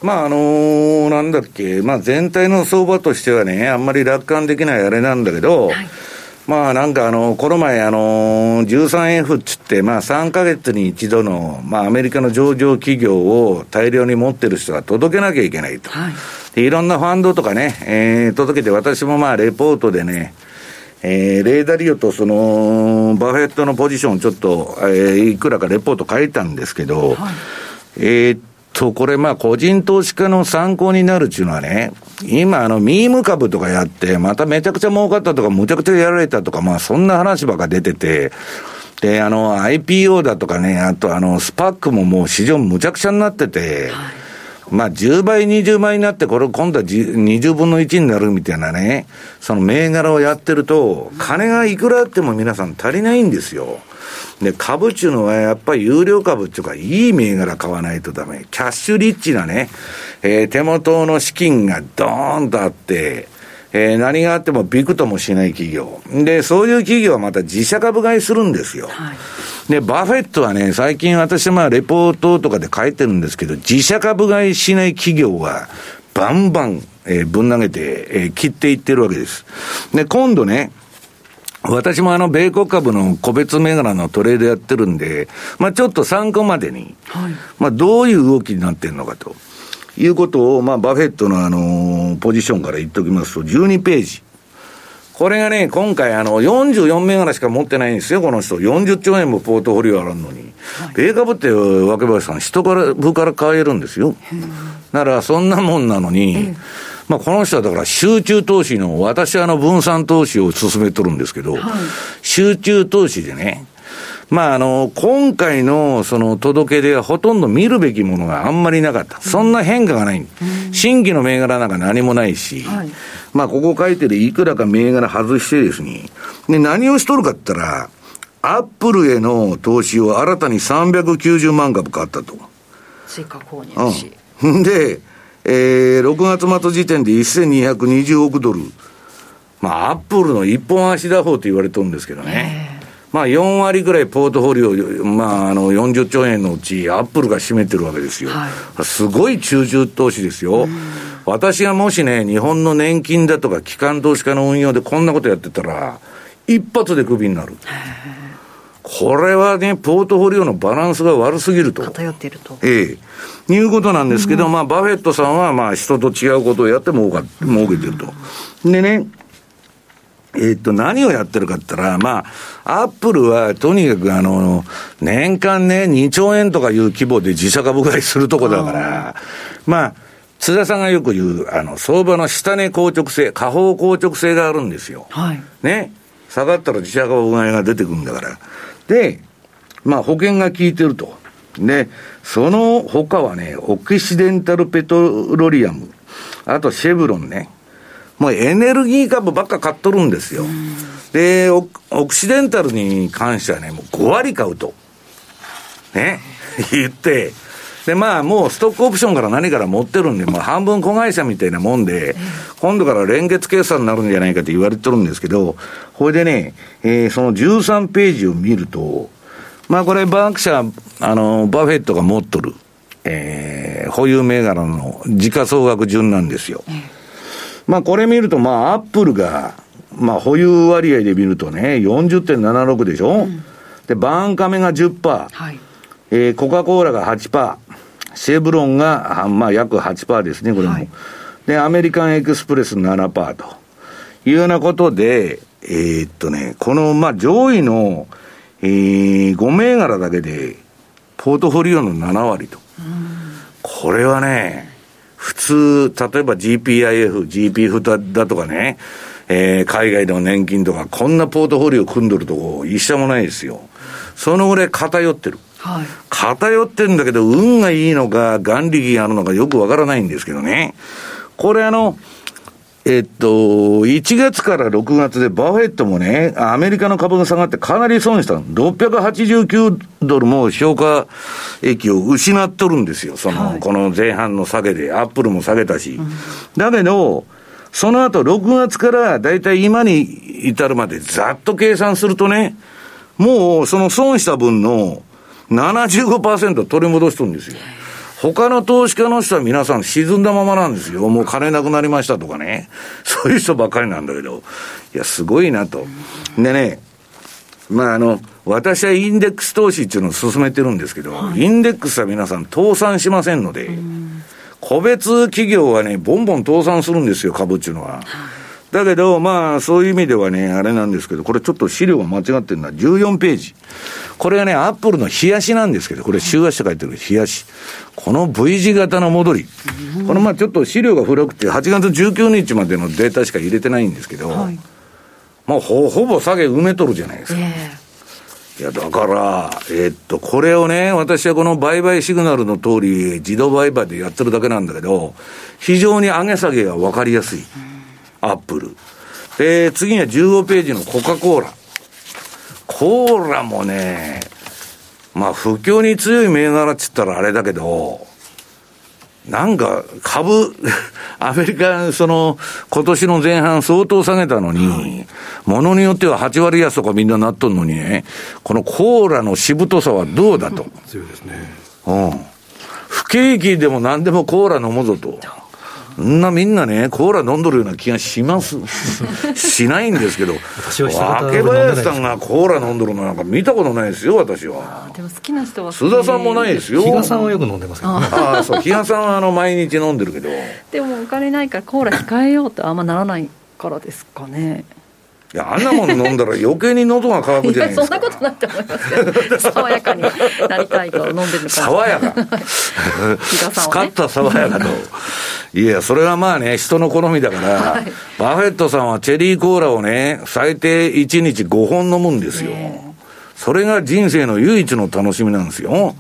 まああのー、なんだっけ、まあ全体の相場としてはね、あんまり楽観できないあれなんだけど、はい、まあなんかあの、この前あのー、13F っつって、まあ3ヶ月に一度の、まあアメリカの上場企業を大量に持ってる人が届けなきゃいけないと。はい、いろんなファンドとかね、えー、届けて私もまあレポートでね、えー、レーダーリオとその、バフェットのポジションちょっと、えー、いくらかレポート書いたんですけど、はい、えー、っと、これまあ個人投資家の参考になるっていうのはね、今あのミーム株とかやって、まためちゃくちゃ儲かったとか、むちゃくちゃやられたとか、まあそんな話ばっか出てて、で、あの IPO だとかね、あとあのスパックももう市場むちゃくちゃになってて、はいまあ、10倍、20倍になって、これ今度は20分の1になるみたいなね、その銘柄をやってると、金がいくらあっても皆さん足りないんですよ。で、株っていうのはやっぱり有料株っていうか、いい銘柄買わないとダメ。キャッシュリッチなね、えー、手元の資金がドーンとあって、えー、何があってもびくともしない企業。で、そういう企業はまた自社株買いするんですよ。はいで、バフェットはね、最近私まあレポートとかで書いてるんですけど、自社株買いしない企業は、バンバン、えー、ぶん投げて、えー、切っていってるわけです。で、今度ね、私もあの、米国株の個別銘柄のトレードやってるんで、まあちょっと参考までに、はい、まあどういう動きになってるのかと。いうことを、まあ、バフェットのあの、ポジションから言っておきますと、12ページ。これがね、今回あの、44銘柄しか持ってないんですよ、この人。40兆円もポートフォリオあるのに。米株って若林さん、人から部から買えるんですよ。だからそんなもんなのに、まあ、この人はだから集中投資の、私はあの分散投資を進めとるんですけど、はい、集中投資でね、まあ、あの、今回のその届け出はほとんど見るべきものがあんまりなかった。そんな変化がない。新規の銘柄なんか何もないし、はい、まあ、ここ書いてるいくらか銘柄外してですね、で、何をしとるかって言ったら、アップルへの投資を新たに390万株買ったと。追加購入し。うん、で、えー、6月末時点で1220億ドル。まあ、アップルの一本足打法と言われてるんですけどね。まあ、4割ぐらいポートフォリオ、まあ、あの40兆円のうち、アップルが占めてるわけですよ、はい、すごい中中投資ですよ、私がもしね、日本の年金だとか、機関投資家の運用でこんなことやってたら、一発でクビになる。これはね、ポートフォリオのバランスが悪すぎると。偏ってると。ええ。いうことなんですけど、うん、まあ、バフェットさんは、まあ、人と違うことをやって儲か、儲けてると。でね、えっと、何をやってるかって言ったら、まあ、アップルはとにかくあの、年間ね、2兆円とかいう規模で自社株買いするとこだから、まあ、津田さんがよく言う、あの、相場の下値硬直性、下方硬直性があるんですよ。はい。ね。下がったら自社株買いが出てくるんだから。で、まあ、保険が効いてると。で、その他はね、オキシデンタルペトロリアム、あとシェブロンね。もうエネルギー株ばっか買っとるんですよ。でオ、オクシデンタルに関してはね、もう5割買うと。ね。言って、で、まあ、もうストックオプションから何から持ってるんで、もう半分子会社みたいなもんで、今度から連結計算になるんじゃないかと言われてるんですけど、これでね、えー、その13ページを見ると、まあこれバンク社、あの、バフェットが持っとる、えー、保有銘柄の時価総額順なんですよ。まあこれ見ると、まあアップルが、まあ保有割合で見るとね、40.76でしょ、うん、で、バンカメが10%、はい、えー、コカ・コーラが8%、シェブロンが、まあ約8%ですね、これも。はい、で、アメリカンエクスプレス7%と。いうようなことで、えー、っとね、この、まあ上位の、えー、5銘柄だけで、ポートフォリオの7割と。これはね、普通、例えば GPIF、GPF だとかね、えー、海外の年金とか、こんなポートフォリオ組んどるとこ、一社もないですよ。そのぐらい偏ってる。はい、偏ってるんだけど、運がいいのか、眼力があるのかよくわからないんですけどね。これあの、えっと、1月から6月でバフェットもね、アメリカの株が下がってかなり損した。689ドルも評価益を失っとるんですよ。その、はい、この前半の下げで。アップルも下げたし。うん、だけど、その後6月からだいたい今に至るまでざっと計算するとね、もうその損した分の75%取り戻しとるんですよ。他の投資家の人は皆さん沈んだままなんですよ。もう金なくなりましたとかね。そういう人ばっかりなんだけど。いや、すごいなと。でね、まああの、私はインデックス投資っていうのを進めてるんですけど、はい、インデックスは皆さん倒産しませんので、個別企業はね、ボンボン倒産するんですよ、株っていうのは。だけど、まあ、そういう意味ではね、あれなんですけど、これちょっと資料が間違ってるのは14ページ。これがね、アップルの冷やしなんですけど、これ週足って書いてる冷やし。この V 字型の戻り。このまあちょっと資料が古くて、8月19日までのデータしか入れてないんですけど、はい、まあほほぼ下げ埋めとるじゃないですか。いや、だから、えー、っと、これをね、私はこの売買シグナルの通り、自動売買でやってるだけなんだけど、非常に上げ下げが分かりやすい。アップル。で、次には15ページのコカ・コーラ。コーラもね、まあ、不況に強い銘柄っつったらあれだけど、なんか株、アメリカ、その、今年の前半相当下げたのに、ものによっては8割安とかみんななっとんのにね、このコーラのしぶとさはどうだと？強いですね。うん。不景気でも何でもコーラ飲むぞと。んなみんなね、コーラ飲んどるような気がします。しないんですけど、若林さんがコーラ飲んどるのなんか見たことないですよ、私は。でも好きな人は須田さんもないですよ。比嘉さんはよく飲んでますけどね。ああ、そう、比嘉さんはあの毎日飲んでるけど。でもお金ないからコーラ控えようってあんまならないからですかね。いや、あんなもん飲んだら余計に喉が渇くじゃないですか。そんなことないと思いますよ。爽やかになりたいと飲んでるか爽やか。スカッと爽やかと。いや、それはまあね、人の好みだから、はい、バフェットさんはチェリーコーラをね、最低1日5本飲むんですよ。それが人生の唯一の楽しみなんですよ。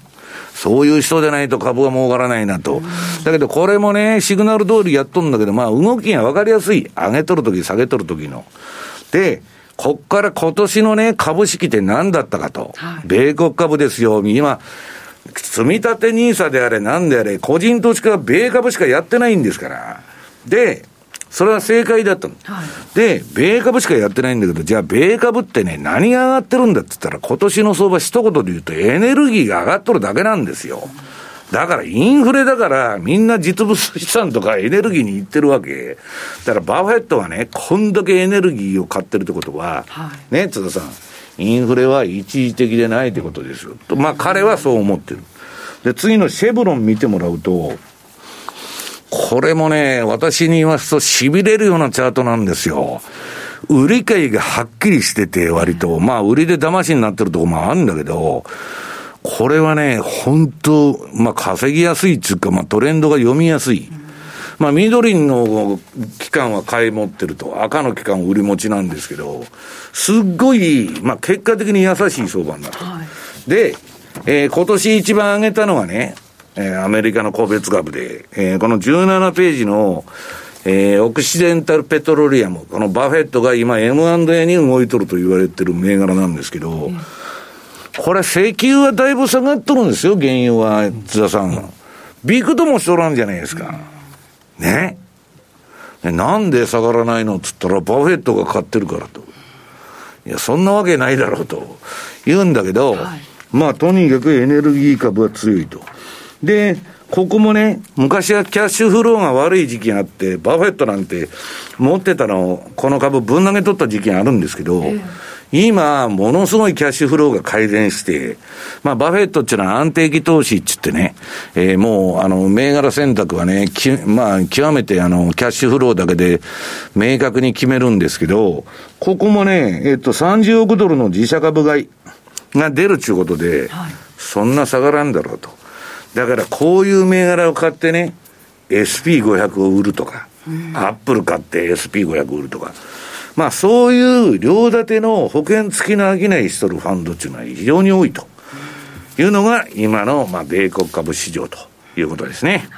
そういう人でないと株は儲からないなと。だけどこれもね、シグナル通りやっとるんだけど、まあ動きが分かりやすい。上げとるとき、下げとるときの。で、こっから今年のね、株式って何だったかと。はい、米国株ですよ。今、積立 NISA であれ、なんであれ、個人投資家は米株しかやってないんですから。で、それは正解だったの。はい、で、米株しかやってないんだけど、じゃあ米株ってね、何が上がってるんだって言ったら、今年の相場一言で言うとエネルギーが上がっとるだけなんですよ。だからインフレだからみんな実物資産とかエネルギーに行ってるわけ。だからバフェットはね、こんだけエネルギーを買ってるってことは、はい、ね、津田さん、インフレは一時的でないってことですよ。まあ彼はそう思ってる。で、次のシェブロン見てもらうと、これもね、私に言いますと痺れるようなチャートなんですよ。売り買いがはっきりしてて割と、まあ売りで騙しになってるとこもあるんだけど、これはね、本当まあ稼ぎやすいっていうか、まあトレンドが読みやすい。まあ緑の期間は買い持ってると、赤の期間売り持ちなんですけど、すっごい、まあ結果的に優しい相場になった。はい、で、えー、今年一番上げたのはね、えー、アメリカの個別株で、えー、この17ページの、えー、オクシデンタルペトロリアム、このバフェットが今 M&A に動いとると言われてる銘柄なんですけど、うん、これ石油はだいぶ下がっとるんですよ、原油は、津田さん。ビクともしとらんじゃないですか。ね。なんで下がらないのっつったら、バフェットが買ってるからと。いや、そんなわけないだろうと言うんだけど、はい、まあ、とにかくエネルギー株は強いと。で、ここもね、昔はキャッシュフローが悪い時期があって、バフェットなんて持ってたのを、この株ぶん投げ取った時期があるんですけど、えー、今、ものすごいキャッシュフローが改善して、まあ、バフェットっていうのは安定期投資っつってね、えー、もう、あの、銘柄選択はね、きまあ、極めて、あの、キャッシュフローだけで明確に決めるんですけど、ここもね、えっと、30億ドルの自社株買いが出るっていうことで、はい、そんな下がらんだろうと。だからこういう銘柄を買ってね、SP500 を売るとか、うん、アップル買って SP500 売るとか、まあそういう両立ての保険付きの商いしとるファンドっていうのは非常に多いというのが今のまあ米国株市場ということですね。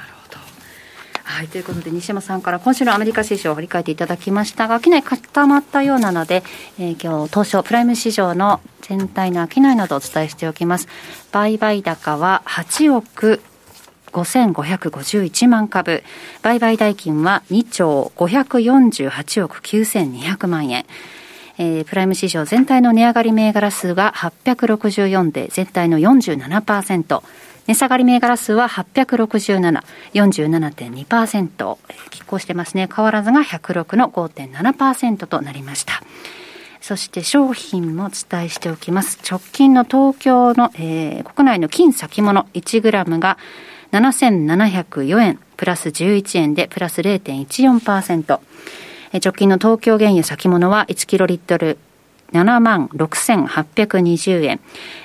はい、ということで西山さんから今週のアメリカ市場を振り返っていただきましたが、商い固まったようなので、えー、今日、東証プライム市場の全体の商いなどをお伝えしておきます。売買高は8億5551万株。売買代金は2兆548億9200万円。えー、プライム市場全体の値上がり銘柄数が864で全体の47%。値下がり銘柄数は867、47.2%、拮抗してますね。変わらずが106の5.7%となりました。そして商品もお伝えしておきます。直近の東京の、えー、国内の金先物1グラムが7704円、プラス11円でプラス0.14%。直近の東京原油先物は1キロリットル7万6820円、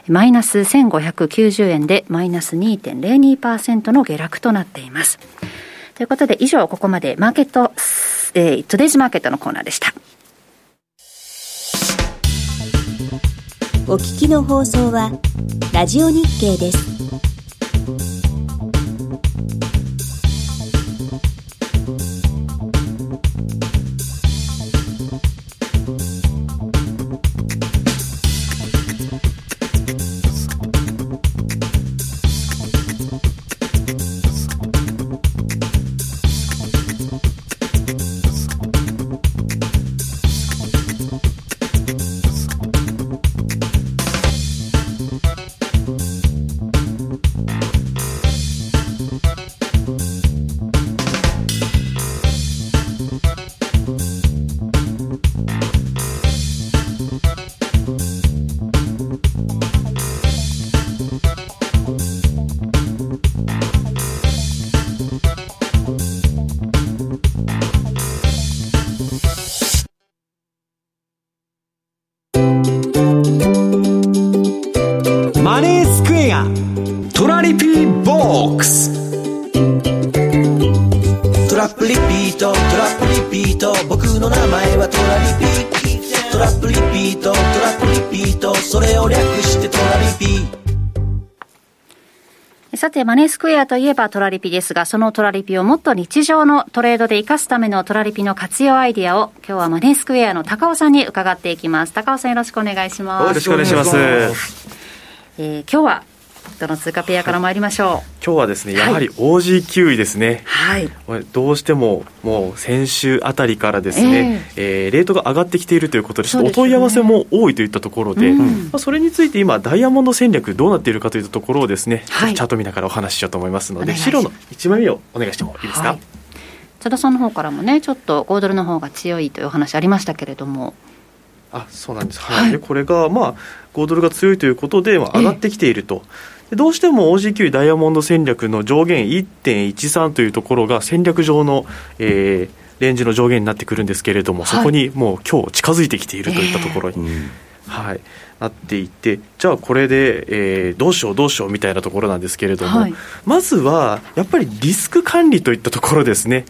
マイナス1590円でマイナス2.02%の下落となっています。ということで以上ここまでマーケット、えー、トゥデイズマーケットのコーナーでした。お聞きの放送はラジオ日経です。クエアといえばトラリピですが、そのトラリピをもっと日常のトレードで活かすためのトラリピの活用アイディアを、今日はマネースクエアの高尾さんに伺っていきます。高尾さんよろしくお願いします。よろしくお願いします。えー、今日はどの通貨ペアから参りましょう、はい、今日はですねやはり OG 位ですね、はい、どうしてももう先週あたりからですね、えー、えー、レートが上がってきているということでお問い合わせも多いといったところで、うん、まあ、それについて今ダイヤモンド戦略どうなっているかというところをですね、はい、チャート見ながらお話ししようと思いますので白の1枚目をお願いしてもいいですか、はい、津田さんの方からもねちょっと5ドルの方が強いというお話ありましたけれども。あそうなんです、はい、でこれが、まあ、5ドルが強いということで、まあ、上がってきていると。どうしても OG9 ダイヤモンド戦略の上限1.13というところが戦略上の、えー、レンジの上限になってくるんですけれども、そこにもう今日近づいてきているといったところに、えー、はい、なっていてじゃあこれで、えー、どうしようどうしようみたいなところなんですけれども、はい、まずはやっぱりリスク管理といったところですね。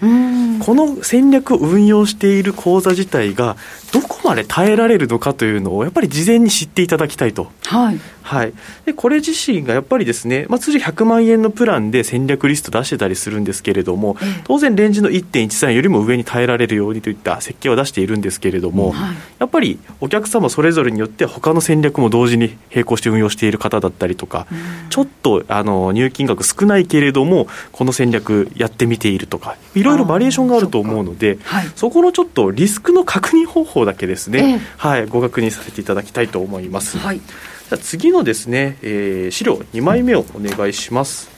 この戦略を運用している口座自体がどこまで耐えられるのかというのをやっぱり事前に知っていただきたいと。はい。はい、でこれ自身がやっぱりですね、まあ、通常100万円のプランで戦略リスト出してたりするんですけれども、当然、レンジの1.13よりも上に耐えられるようにといった設計を出しているんですけれども、はい、やっぱりお客様それぞれによって他の戦略も同時に並行して運用している方だったりとか、ちょっとあの入金額少ないけれども、この戦略やってみているとか、いろいろバリエーションがあると思うので、そはい、そこのちょっとリスクの確認方法だけですね、はい、ご確認させていただきたいと思います。はい。じゃ次のですね、えー、資料2枚目をお願いします。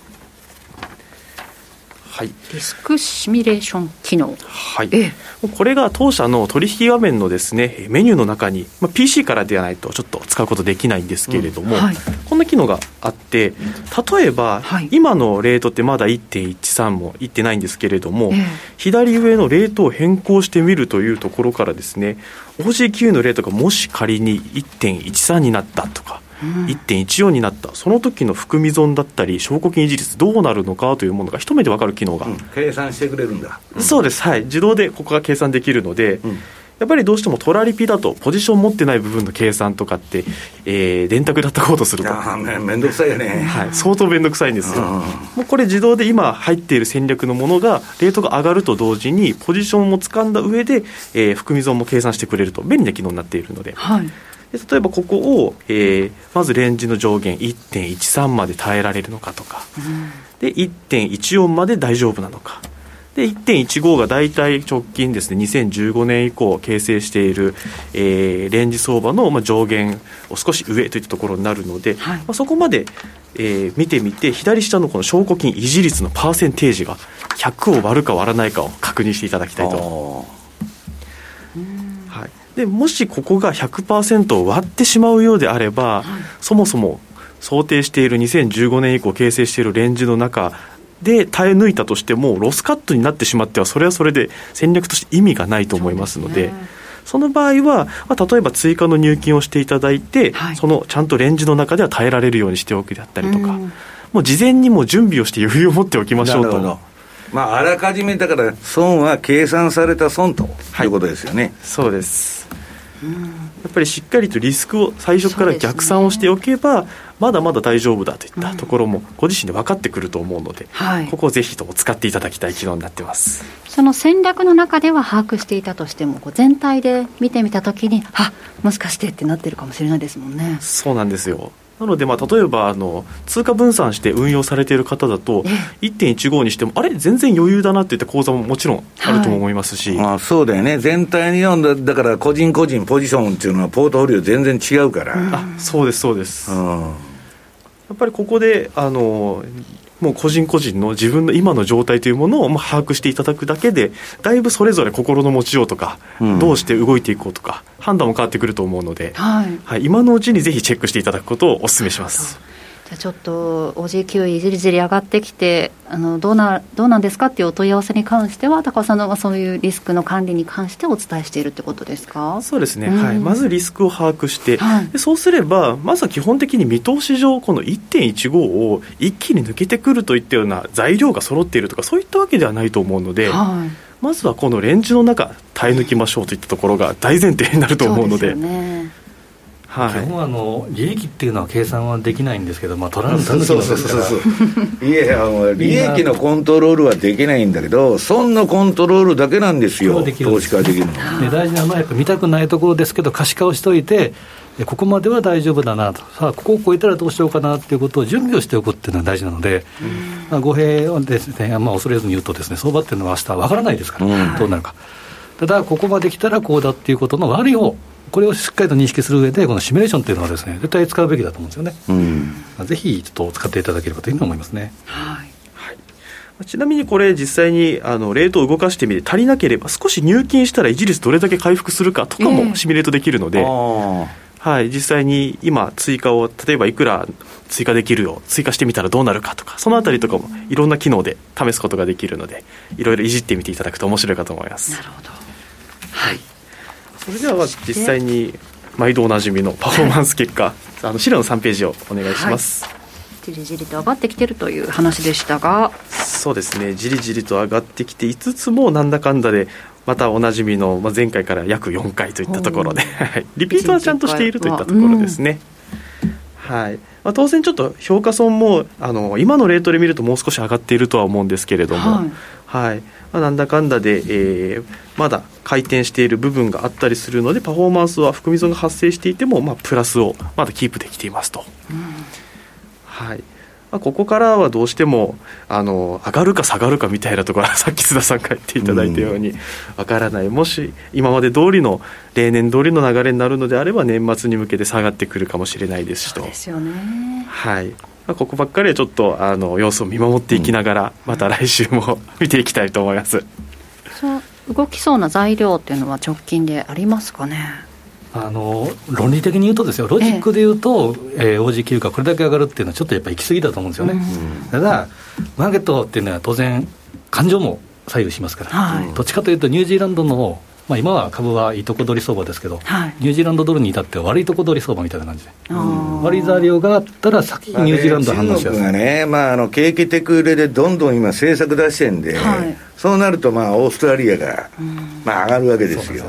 はい、リスクシミュレーション機能、はい、ええ、これが当社の取引画面のですねメニューの中に、まあ、PC からではないとちょっと使うことできないんですけれども、うん。はい、こんな機能があって例えば、はい、今のレートってまだ1.13もいってないんですけれども、え、左上のレートを変更してみるというところからですね OG9 のレートがもし仮に1.13になったとか1.14になった。その時の含み損だったり証拠金維持率どうなるのかというものが一目で分かる機能が、うん、計算してくれるんだ、うん、そうです。はい。自動でここが計算できるので、うん、やっぱりどうしてもトラリピだとポジション持ってない部分の計算とかって、えー、電卓だったことすると。面倒くさいよね、はい、相当面倒くさいんですよ、もうこれ自動で今入っている戦略のものがレートが上がると同時にポジションも掴んだ上で、えー、含み損も計算してくれると便利な機能になっているので、はいで例えばここを、えー、まずレンジの上限1.13まで耐えられるのかとか、うん、で1.14まで大丈夫なのか。で1.15が大体直近ですね2015年以降形成している、えー、レンジ相場の、まあ、上限を少し上といったところになるので、はい、まあ、そこまで、えー、見てみて左下のこの証拠金維持率のパーセンテージが100を割るか割らないかを確認していただきたいと。でもしここが100%を割ってしまうようであれば、はい、そもそも想定している2015年以降形成しているレンジの中で耐え抜いたとしてもロスカットになってしまってはそれはそれで戦略として意味がないと思いますので。その場合は、まあ、例えば追加の入金をしていただいて、はい、そのちゃんとレンジの中では耐えられるようにしておくであったりとか、もう事前にも準備をして余裕を持っておきましょうと。まあ、あらかじめだから損は計算された損とい。うことですよね。そうです。やっぱりしっかりとリスクを最初から逆算をしておけば、ね、まだまだ大丈夫だといったところもご自身で分かってくると思うので、うん、ここをぜひとも使っていただきたい機能になってます。その戦略の中では把握していたとしても全体で見てみたときにあもしかしてってなってるかもしれないですもんね。そうなんですよなので、まあ、例えばあの通貨分散して運用されている方だと、1.15にしても、あれ、全然余裕だなっていった口座ももちろんあると思いますし、はい、あそうだよね、全体に読んだ、だから個人個人ポジションっていうのは、ポートフォリオ全然違うから。あそうです、そうです。やっぱりここであのもう個人個人の自分の今の状態というものをまあ把握していただくだけでだいぶそれぞれ心の持ちようとか、うん、どうして動いていこうとか判断も変わってくると思うので、はい、はい、今のうちにぜひチェックしていただくことをお勧めします。じゃちょっと OG 位じりじり上がってきてあのどうなどうなんですかっていうお問い合わせに関しては高尾さんがそういうリスクの管理に関してお伝えしているってことですか？そうですね、うん、はい、まずリスクを把握して、はい、そうすればまずは基本的に見通し上この1.15を一気に抜けてくるといったような材料が揃っているとかそういったわけではないと思うので、はい、まずはこのレンジの中耐え抜きましょうといったところが大前提になると思うので。はい、基本はあの利益っていうのは計算はできないんですけど、まあ、取らんたぬきのですから。いやあの利益のコントロールはできないんだけど損のコントロールだけなんですよ。投資家できるので大事なのはやっぱ見たくないところですけど可視化をしといてここまでは大丈夫だなと、さあ、ここを超えたらどうしようかなということを準備をしておくっていうのは大事なので、まあ、語弊をですね、まあ、恐れずに言うとですね、相場っていうのは明日わからないですから、うん、どうなるか。ただ、ここまで来たらこうだっていうことの悪い方これをしっかりと認識する上で、このシミュレーションというのはですね、絶対使うべきだと思うんですよね。うん、ぜひちょっと使っていただければというふうに思いますね。はい。ちなみにこれ、実際にあのレートを動かしてみて、足りなければ、少し入金したら、維持率どれだけ回復するかとかもシミュレートできるので、えー、はい、実際に今、追加を、例えばいくら追加できるよ、追加してみたらどうなるかとか、そのあたりとかもいろんな機能で試すことができるので、いろいろいじってみていただくと面白いかと思います。なるほど。はいそれでは実際に毎度おなじみのパフォーマンス結果、あの資料の3ページをお願いします。はいじりじりと上がってきてるという話でしたが。そうですね。じりじりと上がってきていつつもなんだかんだでまたおなじみの、まあ、前回から約4回といったところでリピートはちゃんとしているといったところですね。はい。まあ、当然ちょっと評価損もあの今のレートで見るともう少し上がっているとは思うんですけれども、はい、はいまあ、なんだかんだで、えー、まだ回転している部分があったりするのでパフォーマンスは含み損が発生していても、まあ、プラスをまだキープできていますと。うん、はい。まあ、ここからはどうしてもあの上がるか下がるかみたいなところは さっき須田さんが言っていただいたようにわからない、もし今まで通りの例年通りの流れになるのであれば年末に向けて下がってくるかもしれないですしと。ですよね。はいまあ、ここばっかりはちょっとあの様子を見守っていきながら、また来週も 見ていきたいと思います。そう動きそうな材料っていうのは直近でありますかね？あの論理的に言うとですよ、ロジックで言うと、ええ。ー、OG 級がこれだけ上がるっていうのは、ちょっとやっぱり行き過ぎだと思うんですよね。うん、ただ、マーケットっていうのは当然、感情も左右しますから、はい、どっちかというと、ニュージーランドのまあ、今は株はいいとこ取り相場ですけど、はい、ニュージーランドドルに至っては悪いとこ取り相場みたいな感じ。で、悪い材料があったら、先にニュージーランド反応しやすい、まあね、がね、まあ、あの景気テクレでどんどん今、政策出してるんで、はい、そうなると、まあ、オーストラリアが、まあ、上がるわけですよ。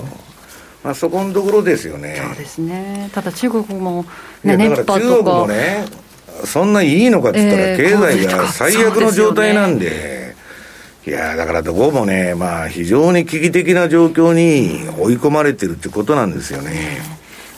まあ、そこのところですよね。そうですね。ただ中国も、ね、だから中国もね、そんないいのかっつったら、経済が最悪の状態なんで、いやだからどこもね、まあ、非常に危機的な状況に追い込まれてるってことなんですよね。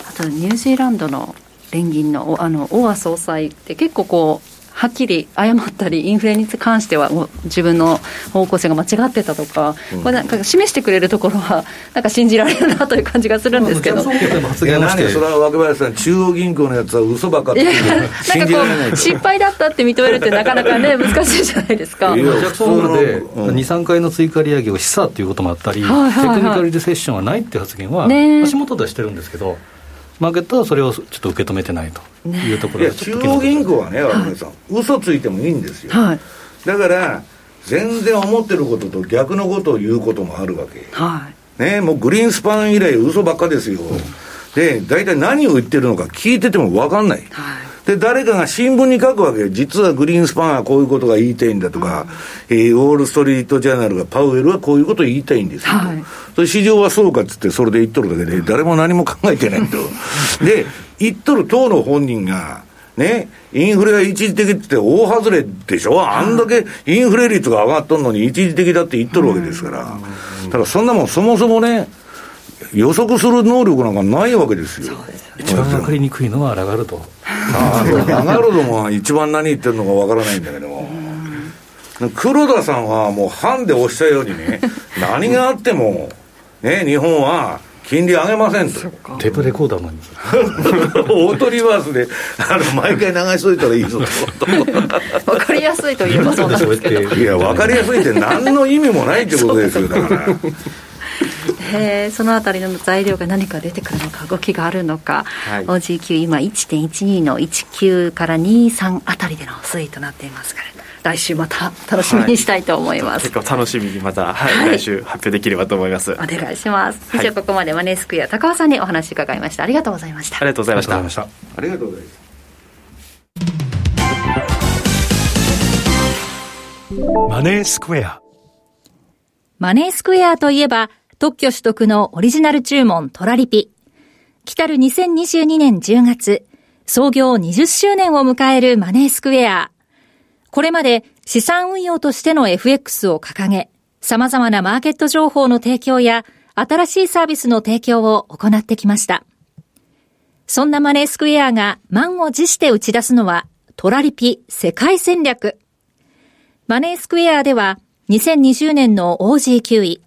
あとニュージーランドの連銀のあのオア総裁って結構こうはっきり誤ったり、インフレに関しては、自分の方向性が間違ってたとか、うん、これなんか示してくれるところは、なんか信じられるなという感じがするんですけど。いや、何それは若林さん、中央銀行のやつは嘘ばっかり信じられない失敗だったって認めるって、なかなかね、難しいじゃないですか。ジャクソンホールで2、3回の追加利上げを示唆ということもあったり、テクニカルリセッションはないっていう発言は、足元ではしてるんですけど。マーケットはそれをちょっと受け止めてないと。いうところで、中央銀行はね、渡辺さん、はい、嘘ついてもいいんですよ、はい、だから全然思ってることと逆のことを言うこともあるわけ、はい、ね、もうグリーンスパン以来、嘘ばっかですよ、うん、で大体何を言ってるのか聞いてても分かんない。はいで、誰かが新聞に書くわけ実はグリーンスパンはこういうことが言いたいんだとか、うん、えー、ウォール・ストリート・ジャーナルがパウエルはこういうことを言いたいんです。よ。はい、それ市場はそうかっつってそれで言っとるだけで、誰も何も考えてないと。で、言っとる党の本人が、ね、インフレが一時的って大外れでしょ、あんだけインフレ率が上がっとんのに一時的だって言っとるわけですから、だからそんなもんそもそもね、予測する能力なんかないわけですよ。一番分かりにくいのはラガルド。あラガルドも一番何言ってるのか分からないんだけども。黒田さんはもう半でおっしゃるようにね、何があっても、ね、日本は金利上げませんと。テープレコーダーなんですオー トリバースで、あの、毎回流しといたらいいぞと。わかりやすいと言えばそうなんですけど。いや、わかりやすいって何の意味もないってことですよ、だから。えー、そのあたりの材料が何か出てくるのか動きがあるのか、はい、OG9 今1.12の19から23あたりでの推移となっていますから来週また楽しみにしたいと思います、はい、結構楽しみにまた、はい、はい、来週発表できればと思います。お願いします。以上ここまでマネースクエア高尾さんにお話伺いました。ありがとうございました。ありがとうございました。ありがとうございますマネースクエア。マネースクエアといえば特許取得のオリジナル注文トラリピ来たる2022年10月創業20周年を迎えるマネースクエアこれまで資産運用としての FX を掲げ、様々なマーケット情報の提供や新しいサービスの提供を行ってきました。そんなマネースクエアが満を持して打ち出すのはトラリピ世界戦略。マネースクエアでは2020年の OG9 位、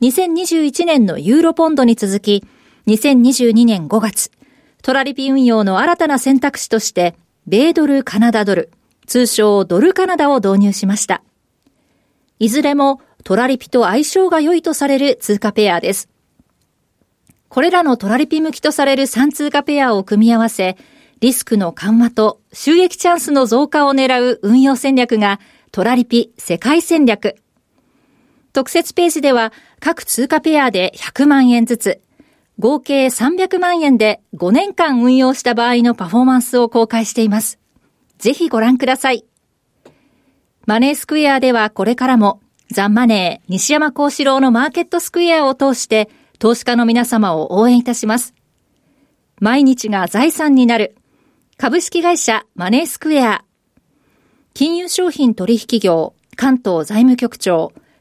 2021年のユーロポンドに続き、2022年5月、トラリピ運用の新たな選択肢として、米ドルカナダドル、通称ドルカナダを導入しました。いずれもトラリピと相性が良いとされる通貨ペアです。これらのトラリピ向きとされる3通貨ペアを組み合わせ、リスクの緩和と収益チャンスの増加を狙う運用戦略がトラリピ世界戦略。特設ページでは各通貨ペアで100万円ずつ、合計300万円で5年間運用した場合のパフォーマンスを公開しています。ぜひご覧ください。マネースクエアではこれからもザンマネー西山幸四郎のマーケットスクエアを通して投資家の皆様を応援いたします。毎日が財産になる株式会社マネースクエア金融商品取引業関東財務局長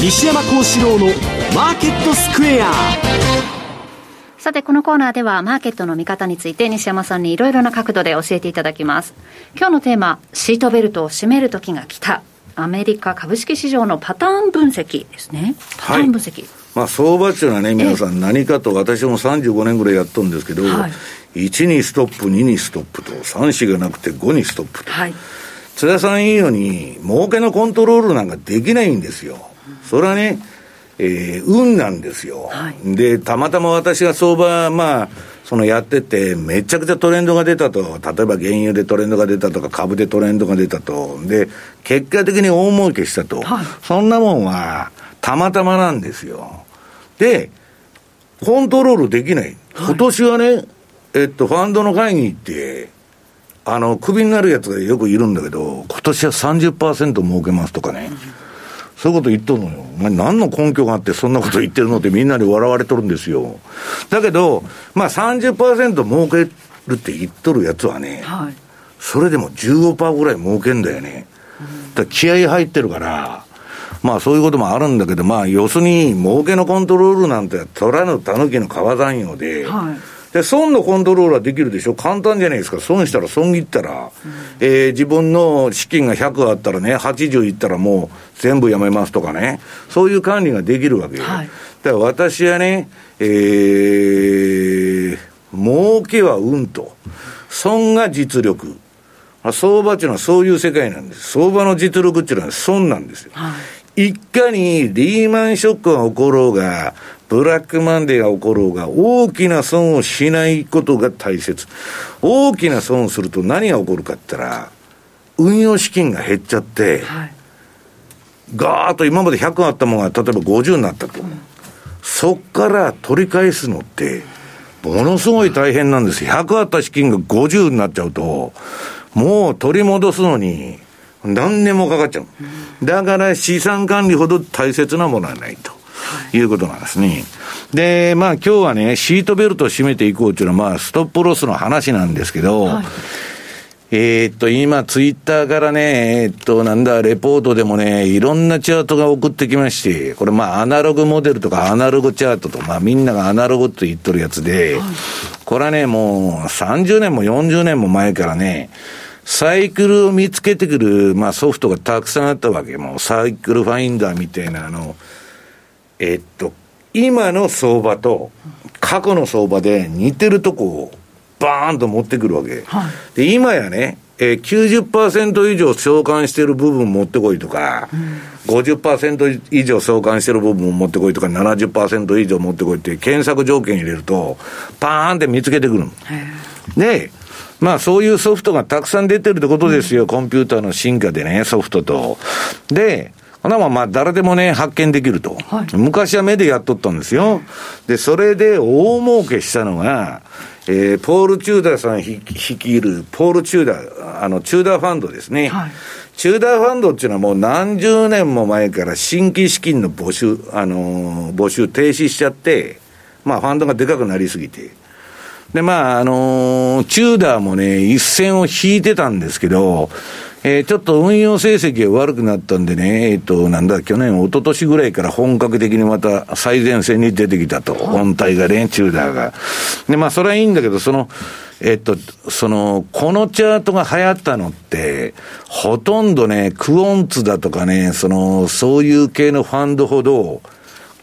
西山幸四郎のマーケットスクエアさて、このコーナーではマーケットの見方について西山さんにいろいろな角度で教えていただきます。今日のテーマ、シートベルトを締める時が来た。アメリカ株式市場のパターン分析ですね。パターン分析。はい、まあ、相場っていうのはね、皆さん何かと私も35年ぐらいやっとるんですけど、はい、1にストップ、2にストップと、3、4がなくて5にストップと。はい、津田さん言うように、儲けのコントロールなんかできないんですよ。それはね、えー、運なんですよ、はい、で、たまたま私が相場、まあ、そのやってて、めちゃくちゃトレンドが出たと、例えば原油でトレンドが出たとか、株でトレンドが出たと、で、結果的に大儲けしたと、はい、そんなもんは、たまたまなんですよ。で、コントロールできない。今年はね、えっと、ファンドの会議行って、あの、クビになるやつがよくいるんだけど、今年は30%儲けますとかね。うんそういうこと言っとるのよ。お前何の根拠があってそんなこと言ってるのってみんなに笑われとるんですよ。だけど、まあ30%儲けるって言っとるやつはね、はい、それでも15%ぐらい儲けんだよね。だ気合入ってるから、まあそういうこともあるんだけど、まあ要するに儲けのコントロールなんて取らぬ狸の川残用で、はいで、損のコントロールはできるでしょ？簡単じゃないですか。損したら損切ったら、うん、えー、自分の資金が100あったらね、80いったらもう全部やめますとかね。そういう管理ができるわけよ。はい、だから私はね、えー、儲けは運と、損が実力。相場っていうのはそういう世界なんです。相場の実力っていうのは損なんですよ。はい、いかにリーマンショックが起ころうが、ブラックマンデーが起ころうが、大きな損をしないことが大切。大きな損をすると何が起こるかって言ったら、運用資金が減っちゃって、はい、ガーッと今まで100あったものが例えば50になったと。うん、そっから取り返すのって、ものすごい大変なんです。100あった資金が50になっちゃうと、もう取り戻すのに何年もかかっちゃう。だから資産管理ほど大切なものはないと。いうことなんですね。で、まあ今日はね、シートベルトを締めていこうっていうのは、まあストップロスの話なんですけど、はいえー、っと、今、ツイッターからね、えー、っと、なんだ、レポートでもね、いろんなチャートが送ってきまして、これまあ、アナログモデルとかアナログチャートと、まあ、みんながアナログって言っとるやつで、これはね、もう、30年も40年も前からね、サイクルを見つけてくる、まあ、ソフトがたくさんあったわけ。もう、サイクルファインダーみたいな、あの、えー、っと、今の相場と過去の相場で似てるとこをバーンと持ってくるわけ。はい、で、今やね、えー、90%以上相関してる部分持ってこいとか、うん、50%以上相関してる部分持ってこいとか、70%以上持ってこいって検索条件入れると、パーンって見つけてくるの。で、まあそういうソフトがたくさん出てるってことですよ、うん、コンピューターの進化でね、ソフトと。で、こんなもんまあ誰でもね、発見できると、はい。昔は目でやっとったんですよ。で、それで大儲けしたのが、えー、ポール・チューダーさん率いる、ポール・チューダー、あの、チューダーファンドですね。はい、チューダーファンドっていうのはもう何十年も前から新規資金の募集、あのー、募集停止しちゃって、まあファンドがでかくなりすぎて。で、まあ、あのー、チューダーもね、一線を引いてたんですけど、えー、ちょっと運用成績が悪くなったんでね、えっ、ー、と、なんだ、去年、一昨年ぐらいから本格的にまた最前線に出てきたと、本体がね、チューダーが。で、まあ、それはいいんだけど、その、えっと、その、このチャートが流行ったのって、ほとんどね、クオンツだとかね、その、そういう系のファンドほど、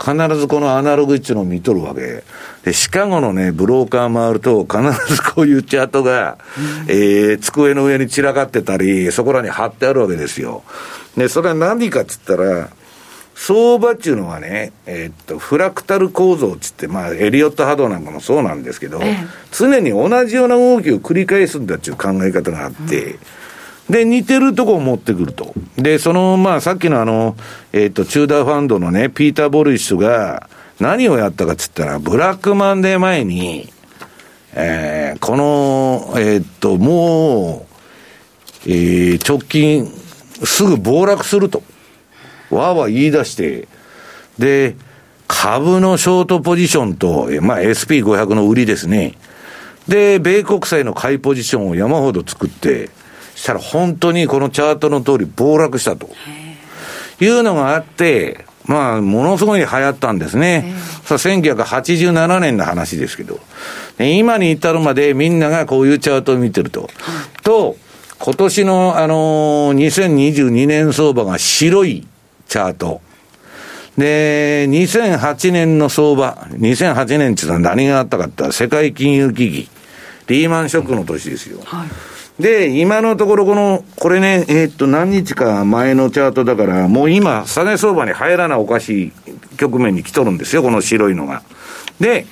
必ずこのアナログっていうのを見とるわけ。で、シカゴのね、ブローカー回ると、必ずこういうチャートが、うん、えー、机の上に散らかってたり、そこらに貼ってあるわけですよ。で、それは何かっつったら、相場っていうのはね、えー、っと、フラクタル構造っつって、まあ、エリオット波動なんかもそうなんですけど、ええ、常に同じような動きを繰り返すんだっていう考え方があって、うんで、似てるとこを持ってくると。で、その、まあ、さっきのあの、えっ、ー、と、チューダーファンドのね、ピーター・ボルイッシュが、何をやったかっつったら、ブラックマンデー前に、えー、この、えっ、ー、と、もう、えー、直近、すぐ暴落すると。わーわー言い出して、で、株のショートポジションと、まあ、SP500 の売りですね。で、米国債の買いポジションを山ほど作って、したら本当にこのチャートの通り暴落したと。いうのがあって、まあ、ものすごい流行ったんですね。さあ、1987年の話ですけど。今に至るまでみんながこういうチャートを見てると。と、今年の、あのー、2022年相場が白いチャート。で、2008年の相場、2008年っていうのは何があったかって世界金融危機、リーマンショックの年ですよ。はいで、今のところこの、これね、えー、っと、何日か前のチャートだから、もう今、下げ相場に入らなおかしい局面に来とるんですよ、この白いのが。で、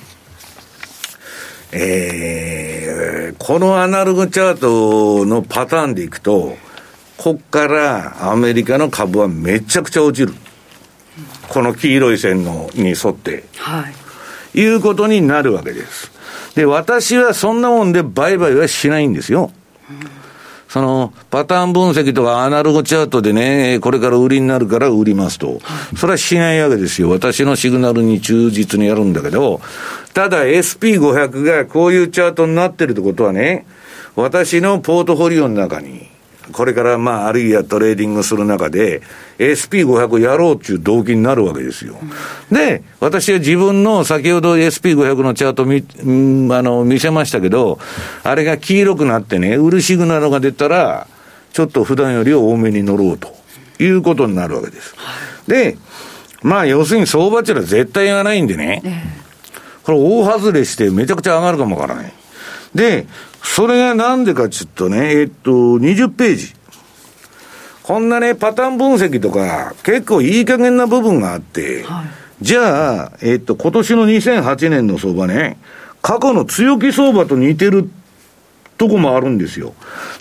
えー、このアナログチャートのパターンでいくと、こっからアメリカの株はめちゃくちゃ落ちる。この黄色い線のに沿って。はい。いうことになるわけです。で、私はそんなもんで売買はしないんですよ。そのパターン分析とかアナログチャートでね、これから売りになるから売りますと。それはしないわけですよ。私のシグナルに忠実にやるんだけど、ただ SP500 がこういうチャートになってるってことはね、私のポートフォリオの中に、これからまあ、あるいはトレーディングする中で、SP500 やろうっていう動機になるわけですよ。で、私は自分の先ほど SP500 のチャート見、あの、見せましたけど、あれが黄色くなってね、売るシグナルが出たら、ちょっと普段より多めに乗ろうということになるわけです。で、まあ、要するに相場っていうのは絶対がないんでね、これ大外れしてめちゃくちゃ上がるかもわからない。で、それがなんでかちょっとね、えっと、20ページ。こんなね、パターン分析とか、結構いい加減な部分があって、はい、じゃあ、えっと、今年の2008年の相場ね、過去の強気相場と似てるとこもあるんですよ。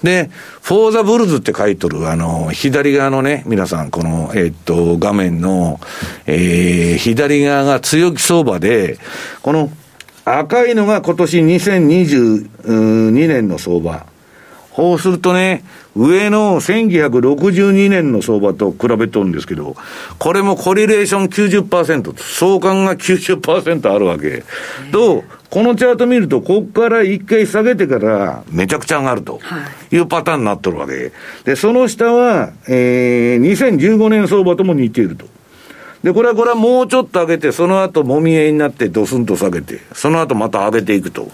で、フォーザブルズって書いてる、あの、左側のね、皆さん、この、えっと、画面の、えー、左側が強気相場で、この赤いのが今年2022年の相場。こうするとね、上の1962年の相場と比べとるんですけど、これもコリレーション90%、相関が90%あるわけ。と、このチャート見ると、ここから一回下げてからめちゃくちゃ上がるというパターンになっとるわけ。で、その下は、えー、2015年相場とも似ていると。で、これは、これはもうちょっと上げて、その後もみ合いになってドスンと下げて、その後また上げていくと。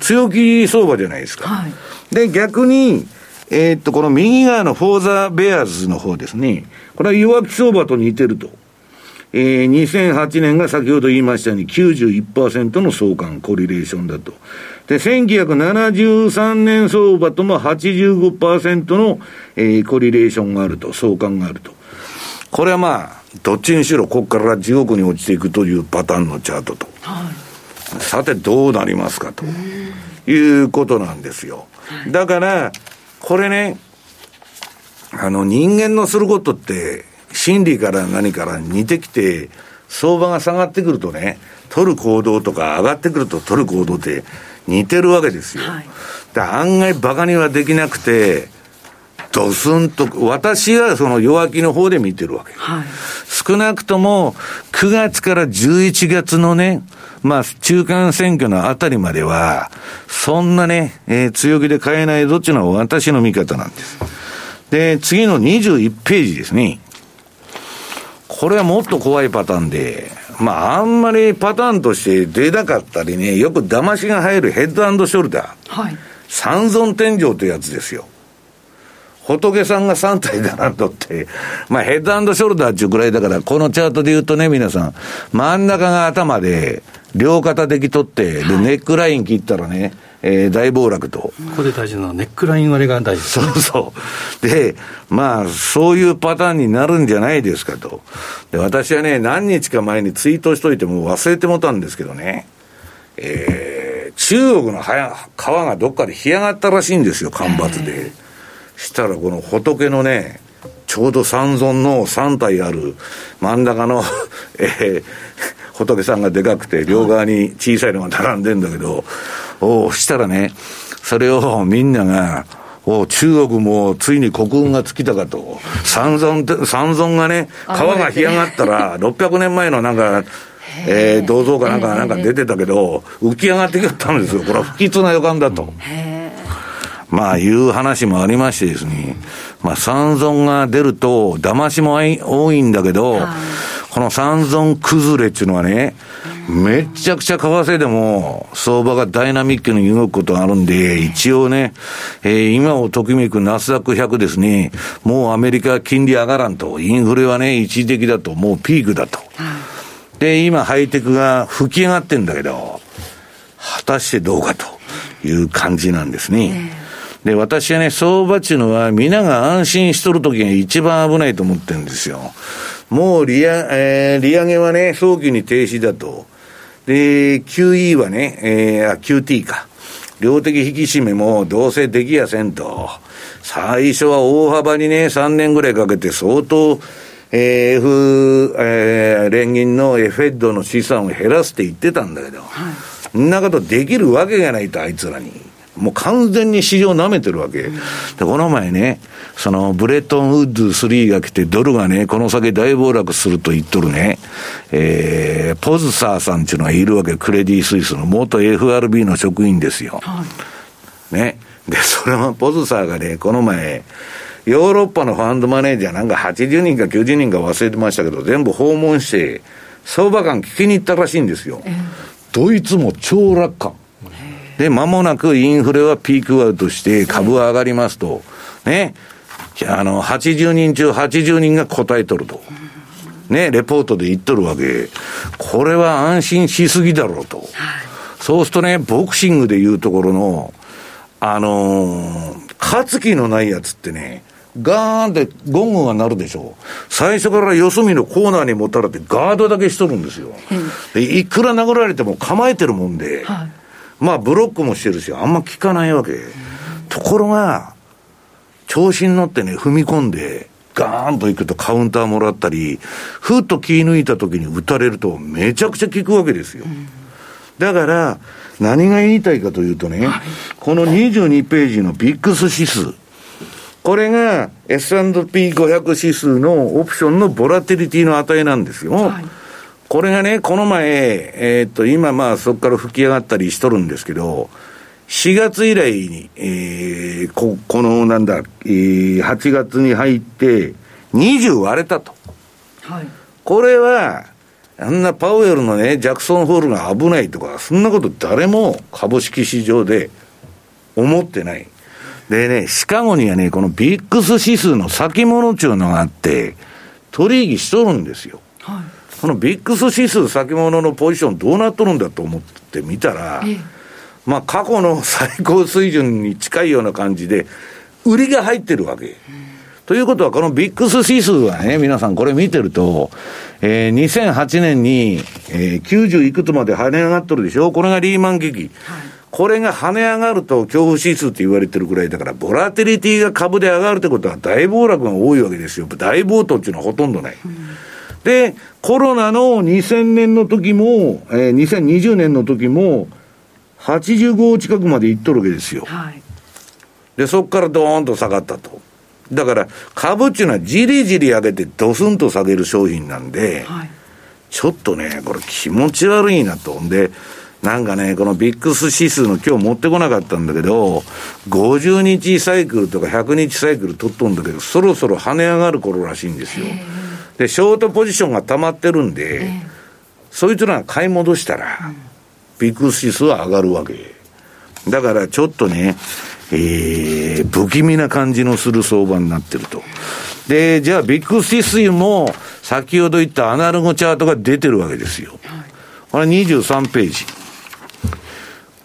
強気相場じゃないですか。はい、で、逆に、えー、っと、この右側のフォーザーベアーズの方ですね。これは弱気相場と似てると。えー、2008年が先ほど言いましたように91%の相関、コリレーションだと。で、1973年相場とも85%の、えー、コリレーションがあると、相関があると。これはまあ、どっちにしろここから地獄に落ちていくというパターンのチャートと。はい、さてどうなりますかということなんですよ。だから、これね、あの人間のすることって、心理から何から似てきて、相場が下がってくるとね、取る行動とか上がってくると取る行動って似てるわけですよ。はい、案外バカにはできなくて、ドスンと、私はその弱気の方で見てるわけ。はい、少なくとも、9月から11月のね、まあ、中間選挙のあたりまでは、そんなね、えー、強気で買えないどっちの私の見方なんです。で、次の21ページですね。これはもっと怖いパターンで、まあ、あんまりパターンとして出なかったりね、よく騙しが入るヘッドショルダー。はい。三尊天井というやつですよ。仏さんが3体だなとって、まあヘッドショルダーっていうぐらいだから、このチャートで言うとね、皆さん、真ん中が頭で、両肩でき取って、で、ネックライン切ったらね、えー、大暴落と。ここで大事なのはネックライン割れが大事そうそう。で、まあ、そういうパターンになるんじゃないですかと。で、私はね、何日か前にツイートしといても忘れてもたんですけどね、えー、中国の川がどっかで干上がったらしいんですよ、干ばつで。したらこの仏のね、ちょうど三尊の三体ある真ん中の えー、仏さんがでかくて、両側に小さいのが並んでんだけど、おしたらね、それをみんなが、お中国もついに国運が尽きたかと。三尊、三尊がね、川が干上がったら、600年前のなんか、えー、銅像かなんかなんか出てたけど、浮き上がってきたんですよ。これは不吉な予感だと。まあ、いう話もありましてですね、まあ、三尊が出ると、騙しも多いんだけど、この三尊崩れっていうのはね、めちゃくちゃ為替でも相場がダイナミックに動くことがあるんで、一応ね、えー、今をときめくナスダック100ですね、もうアメリカ金利上がらんと、インフレはね、一時的だと、もうピークだと。で、今ハイテクが吹き上がってんだけど、果たしてどうかという感じなんですね。で、私はね、相場っていうのは、皆が安心しとるときが一番危ないと思ってるんですよ。もう利上,、えー、利上げはね、早期に停止だと。で、QE はね、えー、QT か。量的引き締めもどうせできやせんと。最初は大幅にね、3年ぐらいかけて相当、えー、F、えー、連銀の FED の資産を減らすって言ってたんだけど、はい、そんなことできるわけがないと、あいつらに。もう完全に市場舐めてるわけ。で、この前ね、そのブレットンウッド3が来て、ドルがね、この先大暴落すると言っとるね、えー、ポズサーさんっていうのがいるわけ、クレディ・スイスの元 FRB の職員ですよ。はい、ね。で、それはポズサーがね、この前、ヨーロッパのファンドマネージャーなんか80人か90人か忘れてましたけど、全部訪問して、相場観聞きに行ったらしいんですよ。ドイツも超楽観。で、間もなくインフレはピークアウトして株は上がりますと、ね、あの、80人中80人が答えとると。ね、レポートで言っとるわけ。これは安心しすぎだろうと。そうするとね、ボクシングでいうところの、あのー、勝気のないやつってね、ガーンってゴングが鳴るでしょう。最初から四隅のコーナーに持たれてガードだけしとるんですよ。でいくら殴られても構えてるもんで、はい、まあブロックもしてるし、あんま効かないわけ。ところが、調子に乗ってね、踏み込んで、ガーンと行くとカウンターもらったり、ふっと気抜いた時に打たれるとめちゃくちゃ効くわけですよ。だから、何が言いたいかというとね、この22ページのビックス指数、これが S&P500 指数のオプションのボラティリティの値なんですよ。はい、これがね、この前、えー、っと、今まあそこから吹き上がったりしとるんですけど、4月以来に、えー、こ、このなんだ、えー、8月に入って20割れたと。はい。これは、あんなパウエルのね、ジャクソンホールが危ないとか、そんなこと誰も株式市場で思ってない。でね、シカゴにはね、このビックス指数の先物っていうのがあって、取引しとるんですよ。はい、このビックス指数先物のポジションどうなっとるんだと思ってみたら、ええ、まあ過去の 最高水準に近いような感じで、売りが入ってるわけ。うん、ということは、このビックス指数はね、皆さんこれ見てると、えー、2008年に、えー、90いくつまで跳ね上がっとるでしょ？これがリーマン危機。はいこれが跳ね上がると恐怖指数って言われてるくらいだから、ボラテリティが株で上がるってことは大暴落が多いわけですよ。大暴騰っていうのはほとんどない。うん、で、コロナの2000年の時も、えー、2020年の時も、85近くまでいっとるわけですよ。はい、で、そこからドーンと下がったと。だから、株っていうのはじりじり上げてドスンと下げる商品なんで、はい、ちょっとね、これ気持ち悪いなと。で、なんかね、このビックス指数の今日持ってこなかったんだけど、50日サイクルとか100日サイクル取っとんだけど、そろそろ跳ね上がる頃らしいんですよ。で、ショートポジションが溜まってるんで、そいつらが買い戻したら、ビックス指数は上がるわけ。だからちょっとね、えー、不気味な感じのする相場になってると。で、じゃあビックス指数も先ほど言ったアナログチャートが出てるわけですよ。これ23ページ。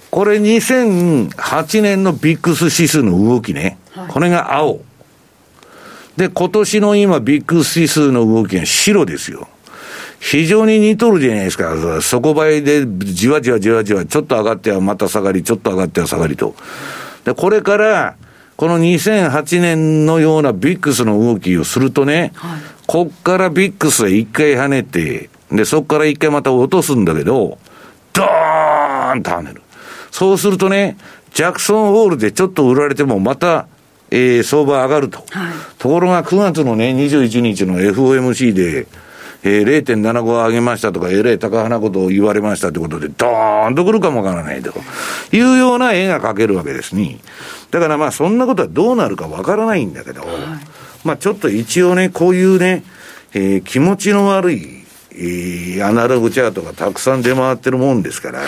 これ2008年のビックス指数の動きね。はい、これが青。で、今年の今ビックス指数の動きが白ですよ。非常に似とるじゃないですか。底倍でじわじわじわじわ、ちょっと上がってはまた下がり、ちょっと上がっては下がりと。で、これから、この2008年のようなビックスの動きをするとね、はい、こっからビックスは一回跳ねて、で、そこから一回また落とすんだけど、ドーンと跳ねる。そうするとね、ジャクソンホールでちょっと売られてもまた、えー、相場上がると。はい、ところが9月のね、21日の FOMC で、えー、0.75上げましたとか、えらい高なことを言われましたということで、ドーンとくるかもわからないと。いうような絵が描けるわけですね。だからまあ、そんなことはどうなるかわからないんだけど、はい、まあ、ちょっと一応ね、こういうね、えー、気持ちの悪い、えー、アナログチャートがたくさん出回ってるもんですから、はい。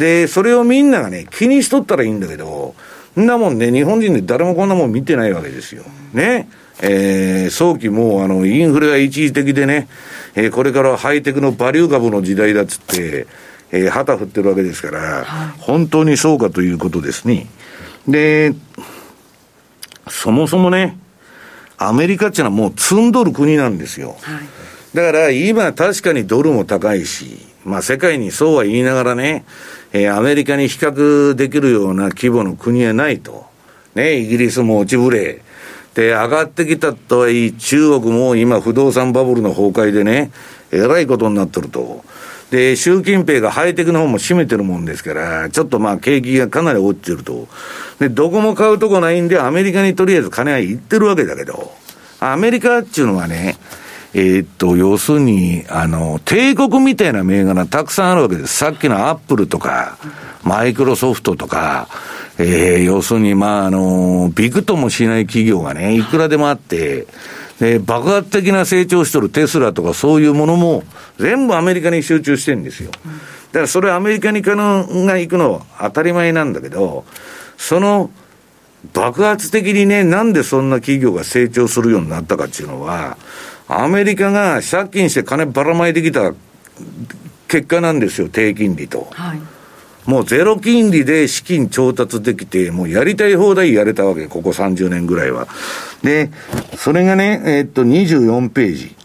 で、それをみんながね、気にしとったらいいんだけど、んなもんね、日本人で誰もこんなもん見てないわけですよ。ね。えー、早期もう、あの、インフレが一時的でね、えー、これからハイテクのバリュー株の時代だっつって、えー、旗振ってるわけですから、はい、本当にそうかということですね。で、そもそもね、アメリカっていうのはもう積んどる国なんですよ。はい、だから今確かにドルも高いし、まあ世界にそうは言いながらね、えー、アメリカに比較できるような規模の国はないと。ね、イギリスも落ちぶれ。で、上がってきたとはいえ、中国も今不動産バブルの崩壊でね、えらいことになってると。で、習近平がハイテクの方も占めてるもんですから、ちょっとまあ景気がかなり落ちてると。で、どこも買うとこないんで、アメリカにとりあえず金は行ってるわけだけど、アメリカっていうのはね、えー、っと、要するに、あの、帝国みたいな銘柄たくさんあるわけです。さっきのアップルとか、マイクロソフトとか、えー、要するに、まあ、あの、びくともしない企業がね、いくらでもあって、で、爆発的な成長しとるテスラとかそういうものも、全部アメリカに集中してるんですよ。だからそれアメリカに行くのが行くのは当たり前なんだけど、その、爆発的にね、なんでそんな企業が成長するようになったかっていうのは、アメリカが借金して金ばらまいてきた結果なんですよ、低金利と。はい、もうゼロ金利で資金調達できて、もうやりたい放題やれたわけ、ここ30年ぐらいは。で、それがね、えー、っと、24ページ。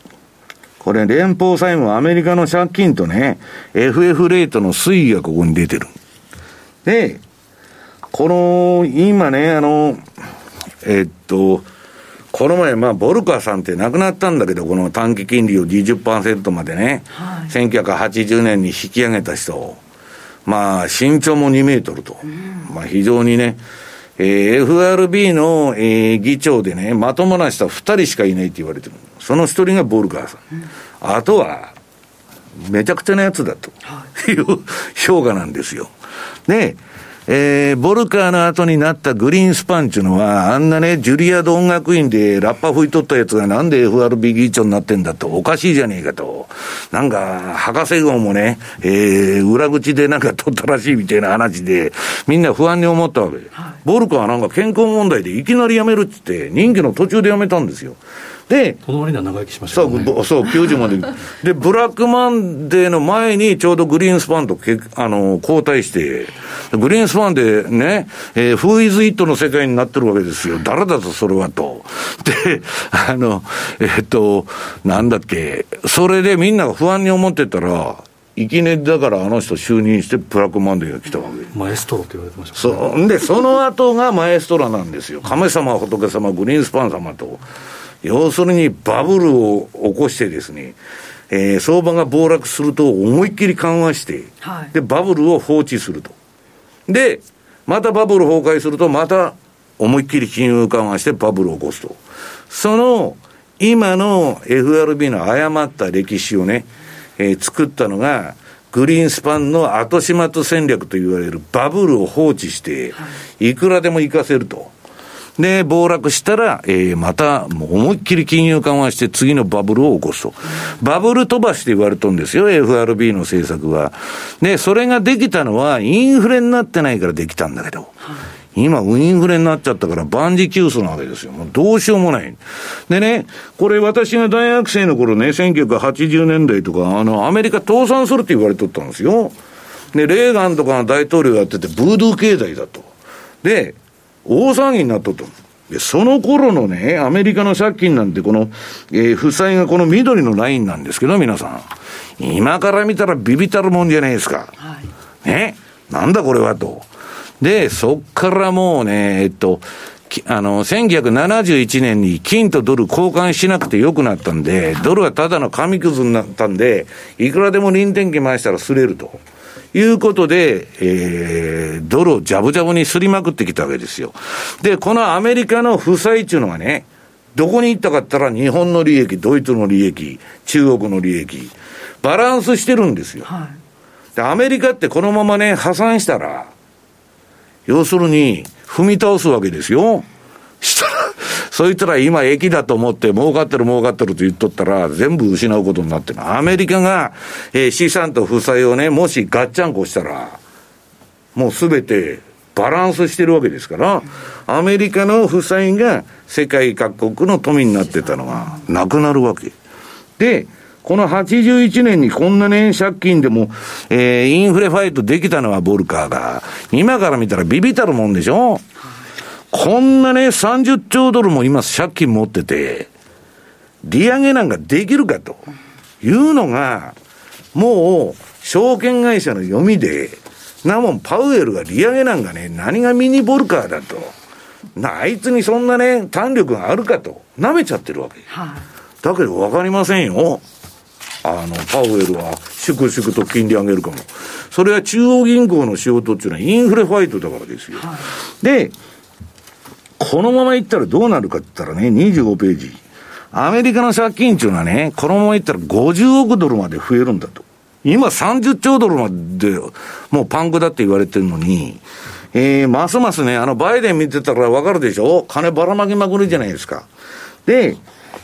これ、連邦債務、アメリカの借金とね、FF レートの推移がここに出てる。で、この、今ね、あの、えっと、この前、まあ、ボルカーさんって亡くなったんだけど、この短期金利を20%までね、はい、1980年に引き上げた人、まあ、身長も2メートルと、うん、まあ、非常にね、えー、FRB の、えー、議長でね、まともな人は2人しかいないって言われてる。その1人がボルカーさん。うん、あとは、めちゃくちゃなやつだという、評価なんですよ。で、えー、ボルカーの後になったグリーンスパンっていうのは、あんなね、ジュリアード音楽院でラッパ吹いとったやつがなんで FRB 議長になってんだと、おかしいじゃねえかと。なんか、博士号もね、えー、裏口でなんか取ったらしいみたいな話で、みんな不安に思ったわけ。はい、ボルカーはなんか健康問題でいきなり辞めるって言って、任期の途中で辞めたんですよ。で、この割には長生きしました、ね、そう、そう、90まで。で、ブラックマンデーの前にちょうどグリーンスパンとけあの交代して、グリーンスパンでね、えー、フーイズイットの世界になってるわけですよ。誰だと、それはと。で、あの、えー、っと、なんだっけ、それでみんなが不安に思ってたら、いきなりだからあの人就任してブラックマンデーが来たわけ。マエストロって言われてました、ね、そう。で、その後がマエストラなんですよ。亀様、仏様、グリーンスパン様と。要するにバブルを起こしてですね、えー、相場が暴落すると思いっきり緩和して、はい、で、バブルを放置すると。で、またバブル崩壊すると、また思いっきり金融緩和してバブルを起こすと。その、今の FRB の誤った歴史をね、えー、作ったのが、グリーンスパンの後始末戦略といわれるバブルを放置して、いくらでも行かせると。で、暴落したら、えー、また、もう思いっきり金融緩和して次のバブルを起こすと。バブル飛ばしって言われとんですよ、FRB の政策は。で、それができたのは、インフレになってないからできたんだけど。今、インフレになっちゃったから万事休すなわけですよ。もうどうしようもない。でね、これ私が大学生の頃ね、1980年代とか、あの、アメリカ倒産するって言われとったんですよ。で、レーガンとかの大統領やってて、ブードゥー経済だと。で、大騒ぎになった。で、その頃のね、アメリカの借金なんてこの、えー、負債がこの緑のラインなんですけど、皆さん。今から見たらビビたるもんじゃないですか。はい、ね？なんだこれはと。で、そっからもうね、えっと、あの、1971年に金とドル交換しなくてよくなったんで、ドルはただの紙くずになったんで、いくらでも臨転機回したら擦れると。いうことで、えー、ドルをジャブジャブにすりまくってきたわけですよ。で、このアメリカの負債っていうのはね、どこに行ったかったら日本の利益、ドイツの利益、中国の利益、バランスしてるんですよ。はい、で、アメリカってこのままね、破産したら、要するに、踏み倒すわけですよ。したら、そいつら今駅だと思って儲かってる儲かってると言っとったら全部失うことになってる。アメリカが、えー、資産と負債をね、もしガッチャンコしたら、もうすべてバランスしてるわけですから、アメリカの負債が世界各国の富になってたのがなくなるわけ。で、この81年にこんなね、借金でも、えー、インフレファイトできたのはボルカーが、今から見たらビビたるもんでしょ？こんなね、30兆ドルも今借金持ってて、利上げなんかできるかというのが、もう、証券会社の読みで、なもん、パウエルが利上げなんかね、何がミニボルカーだと。あいつにそんなね、胆力があるかと、舐めちゃってるわけ。はだけど分かりませんよ。あの、パウエルは粛々と金利上げるかも。それは中央銀行の仕事っていうのはインフレファイトだからですよ。はい、で、このままいったらどうなるかって言ったらね、25ページ。アメリカの借金っていうのはね、このままいったら50億ドルまで増えるんだと。今30兆ドルまでもうパンクだって言われてるのに、えー、ますますね、あの、バイデン見てたらわかるでしょ？金ばらまきまくるじゃないですか。で、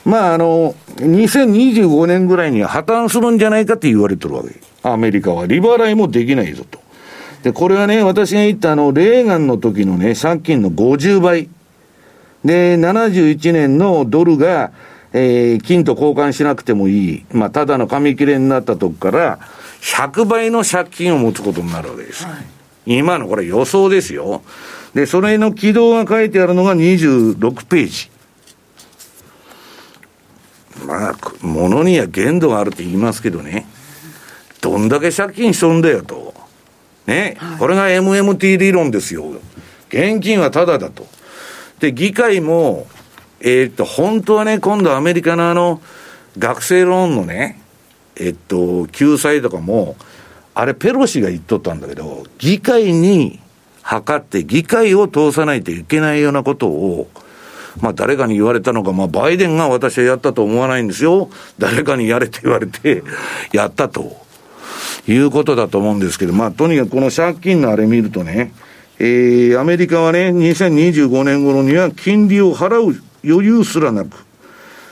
まあ、あの、2025年ぐらいには破綻するんじゃないかって言われてるわけ。アメリカは。利払いもできないぞと。で、これはね、私が言ったあの、レーガンの時のね、借金の50倍。で、71年のドルが、えー、金と交換しなくてもいい。まあ、ただの紙切れになったとこから、100倍の借金を持つことになるわけです。はい、今のこれ予想ですよ。で、それの軌道が書いてあるのが26ページ。まあ、ものには限度があるって言いますけどね。どんだけ借金しとんだよと。ね。はい、これが MMT 理論ですよ。現金はタダだと。で、議会も、えー、っと、本当はね、今度アメリカのあの、学生ローンのね、えっと、救済とかも、あれ、ペロシが言っとったんだけど、議会に測って議会を通さないといけないようなことを、まあ誰かに言われたのか、まあバイデンが私はやったと思わないんですよ。誰かにやれって言われて、やったと。いうことだと思うんですけど、まあとにかくこの借金のあれ見るとね、えー、アメリカはね、2025年頃には金利を払う余裕すらなく、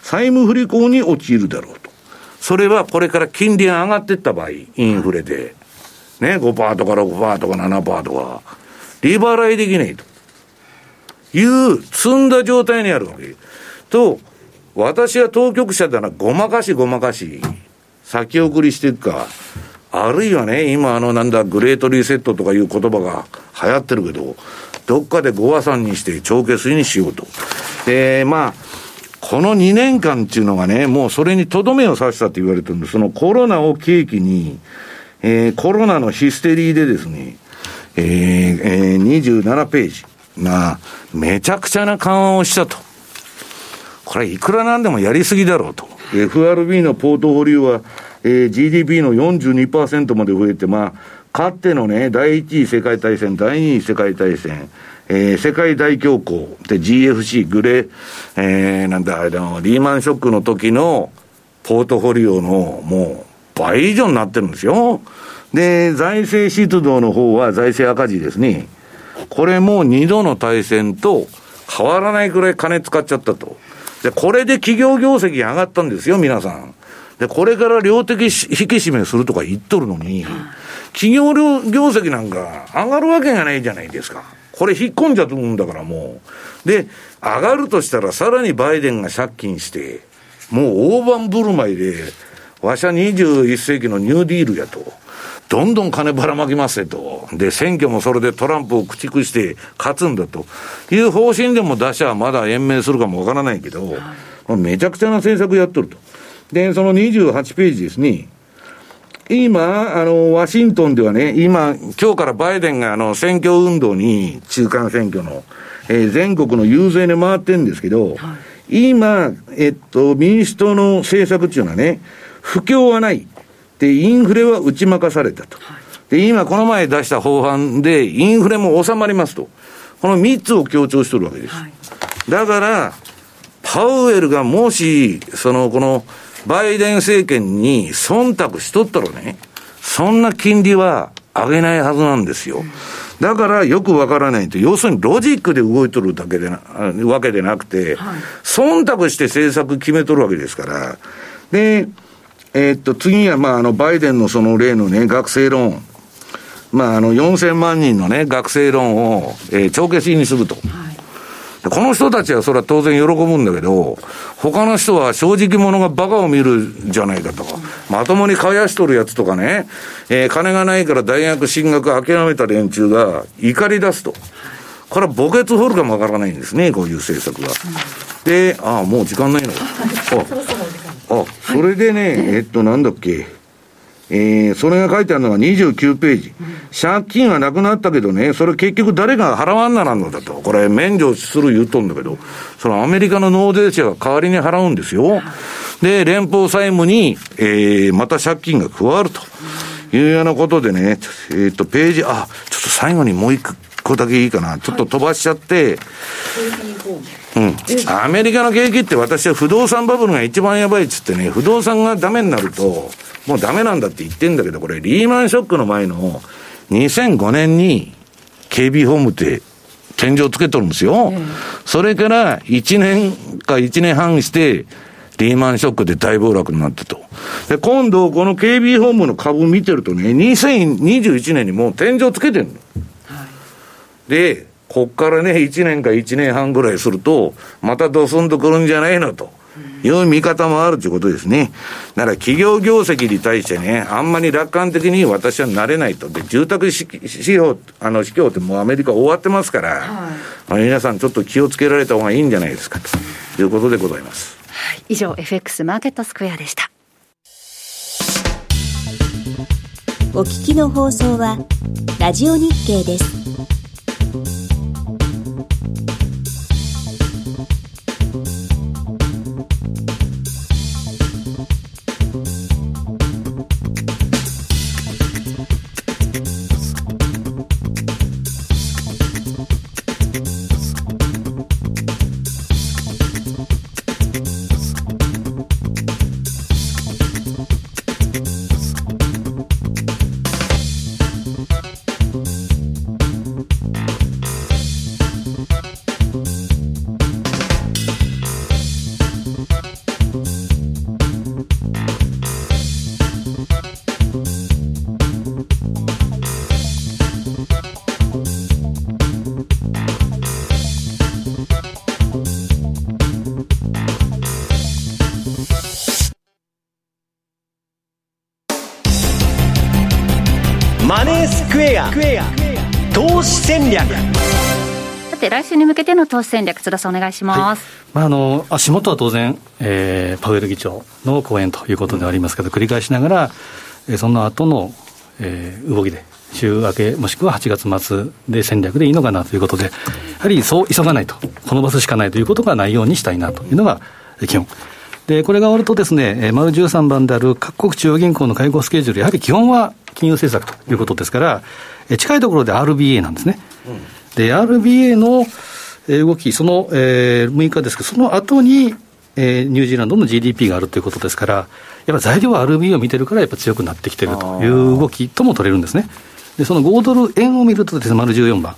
債務不履行に陥るだろうと。それはこれから金利が上がっていった場合、インフレで、ね、5%とか6%とか7%とか、利払いできないと。いう積んだ状態にあるわけ。と、私は当局者だな、ごまかしごまかし、先送りしていくか、あるいはね、今あのなんだ、グレートリセットとかいう言葉が流行ってるけど、どっかでご和算にして帳消しにしようと。で、まあ、この2年間っていうのがね、もうそれにとどめを刺したと言われてるんです、そのコロナを契機に、えー、コロナのヒステリーでですね、えー、えー、27ページ。まあ、めちゃくちゃな緩和をしたと。これいくらなんでもやりすぎだろうと。FRB のポートフォリオは、えー、GDP の42%まで増えて、まあ、かつてのね、第一次世界大戦、第二次世界大戦、えー、世界大恐慌で GFC、グレー、えー、なんだ、あの、リーマンショックの時のポートフォリオのもう倍以上になってるんですよ。で、財政出動の方は財政赤字ですね。これも二度の対戦と変わらないくらい金使っちゃったと。で、これで企業業績上がったんですよ、皆さん。で、これから量的引き締めするとか言っとるのに、企業業績なんか上がるわけがないじゃないですか。これ引っ込んじゃうんだからもう。で、上がるとしたらさらにバイデンが借金して、もう大盤振る舞いで、わしゃ21世紀のニューディールやと。どんどん金ばらまきますよと。で、選挙もそれでトランプを駆逐して勝つんだという方針でも出しゃまだ延命するかもわからないけど、めちゃくちゃな政策やっとると。で、その28ページですね。今、あの、ワシントンではね、今、今日からバイデンがあの、選挙運動に、中間選挙の、えー、全国の遊説に回ってるんですけど、はい、今、えっと、民主党の政策っていうのはね、不況はない。で、インフレは打ち負かされたと。で、今この前出した法案で、インフレも収まりますと。この3つを強調してるわけです。はい、だから、パウエルがもし、その、この、バイデン政権に忖度しとったらね、そんな金利は上げないはずなんですよ。だからよくわからないと、要するにロジックで動いとるだけでな、わけでなくて、忖度して政策決めとるわけですから。で、えー、っと、次は、まあ、あの、バイデンのその例のね、学生ローン。まあ、あの、4000万人のね、学生ローンを、えー、帳消しにすると。はいこの人たちはそれは当然喜ぶんだけど、他の人は正直者がバカを見るじゃないかとか、まともに買いしとるやつとかね、えー、金がないから大学進学諦めた連中が怒り出すと。これは墓穴掘るかもわからないんですね、こういう政策が。で、ああ、もう時間ないの。ああ、それでね、えっと、なんだっけ。えー、それが書いてあるのが29ページ。借金はなくなったけどね、それ結局誰が払わんならんのだと。これ免除する言うとんだけど、そのアメリカの納税者が代わりに払うんですよ。で、連邦債務に、えー、また借金が加わるというようなことでね、えっ、と、ページ、あ、ちょっと最後にもう一個だけいいかな。ちょっと飛ばしちゃって、うん。アメリカの景気って私は不動産バブルが一番やばいっつってね、不動産がダメになると、もうダメなんだって言ってんだけど、これリーマンショックの前の2005年に KB ホームって天井つけとるんですよ。うん、それから1年か1年半して、リーマンショックで大暴落になったと。で、今度、この KB ホームの株見てるとね、2021年にもう天井つけてるの。はい、で、こっからね、1年か1年半ぐらいすると、またドスンとくるんじゃないのという見方もあるということですね。だから企業業績に対してね、あんまり楽観的に私はなれないと。で、住宅指標、あの、指標ってもうアメリカ終わってますから、はい、皆さんちょっと気をつけられた方がいいんじゃないですかということでございます。はい、以上、FX マーケットスクエアでした。お聞きの放送は、ラジオ日経です。投資戦略。さて来週に向けての投資戦略津田さんお願いします、はい、まあ、あの足元は当然、えー、パウエル議長の講演ということでありますけど繰り返しながら、えー、その後の、えー、動きで週明けもしくは8月末で戦略でいいのかなということでやはりそう急がないとこのバスしかないということがないようにしたいなというのが基本。でこれが終わるとですね、丸13番である各国中央銀行の会合スケジュール、やはり基本は金融政策ということですから、近いところで RBA なんですね。うん、で、RBA の動き、その、えー、6日ですけど、その後に、えー、ニュージーランドの GDP があるということですから、やっぱ材料は RBA を見てるから、やっぱ強くなってきてるという動きとも取れるんですね。で、その5ドル円を見るとですね、丸14番。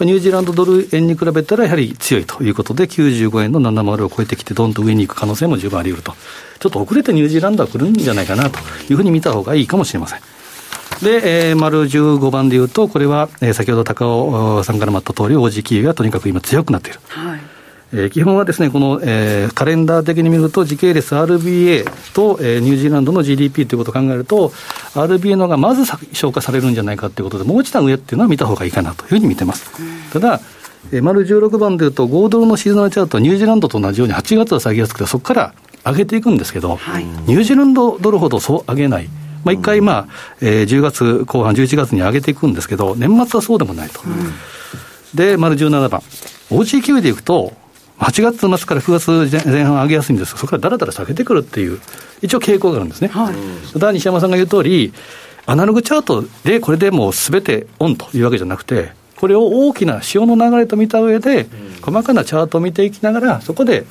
ニュージーランドドル円に比べたらやはり強いということで、95円の70を超えてきて、どんと上に行く可能性も十分あり得ると、ちょっと遅れてニュージーランドは来るんじゃないかなというふうに見た方がいいかもしれません。で、えー、丸15番でいうと、これは、えー、先ほど高尾さんからもあった通り、OG 企業がとにかく今強くなっている。はいえー、基本はですね、この、えー、カレンダー的に見ると、時系列 RBA と、えー、ニュージーランドの GDP ということを考えると、RBA のがまず消化されるんじゃないかということで、もう一段上っていうのは見た方がいいかなというふうに見てます。ただ、えー、丸16番でいうと、5ドルのシーズナルチャート、ニュージーランドと同じように8月は下げやすくて、そこから上げていくんですけど、はい、ニュージーランドドルほどそう上げない。まあ、1回、まあえー、10月後半、11月に上げていくんですけど、年末はそうでもないと。うん、で、丸17番、OG9 でいくと、8月末から9月前半上げやすいんですが、そこからだらだら下げてくるっていう、一応傾向があるんですね。はい、ただ、西山さんが言う通り、アナログチャートでこれでもうすべてオンというわけじゃなくて、これを大きな潮の流れと見た上で、細かなチャートを見ていきながら、そこで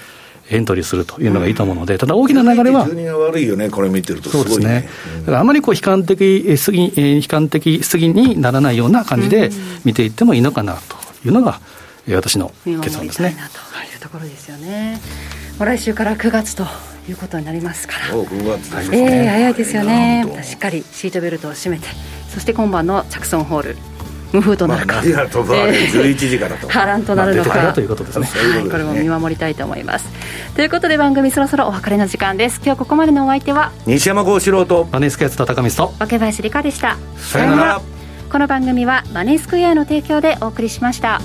エントリーするというのがいいと思うので、ただ大きな流れは。順が悪いよね、これ見てると、そうですね。だからあまりこう悲観的すぎ、悲観的すぎにならないような感じで見ていってもいいのかなというのが、私の結論ですね。というところですよね。来週から9月ということになりますから。9月ですね。ええー、早いですよね。しっかりシートベルトを締めて、そして今晩のジャクソンホール。無風となるか、まあ、何と11時からと。波乱となるのか、まあ、ということですね、はい、これも見守りたいと思います。ということで番組そろそろお別れの時間です。今日ここまでのお相手は西山幸四郎とマネースクエアと高水と若林理香でした。さよなら。この番組はマネースクエアの提供でお送りしました。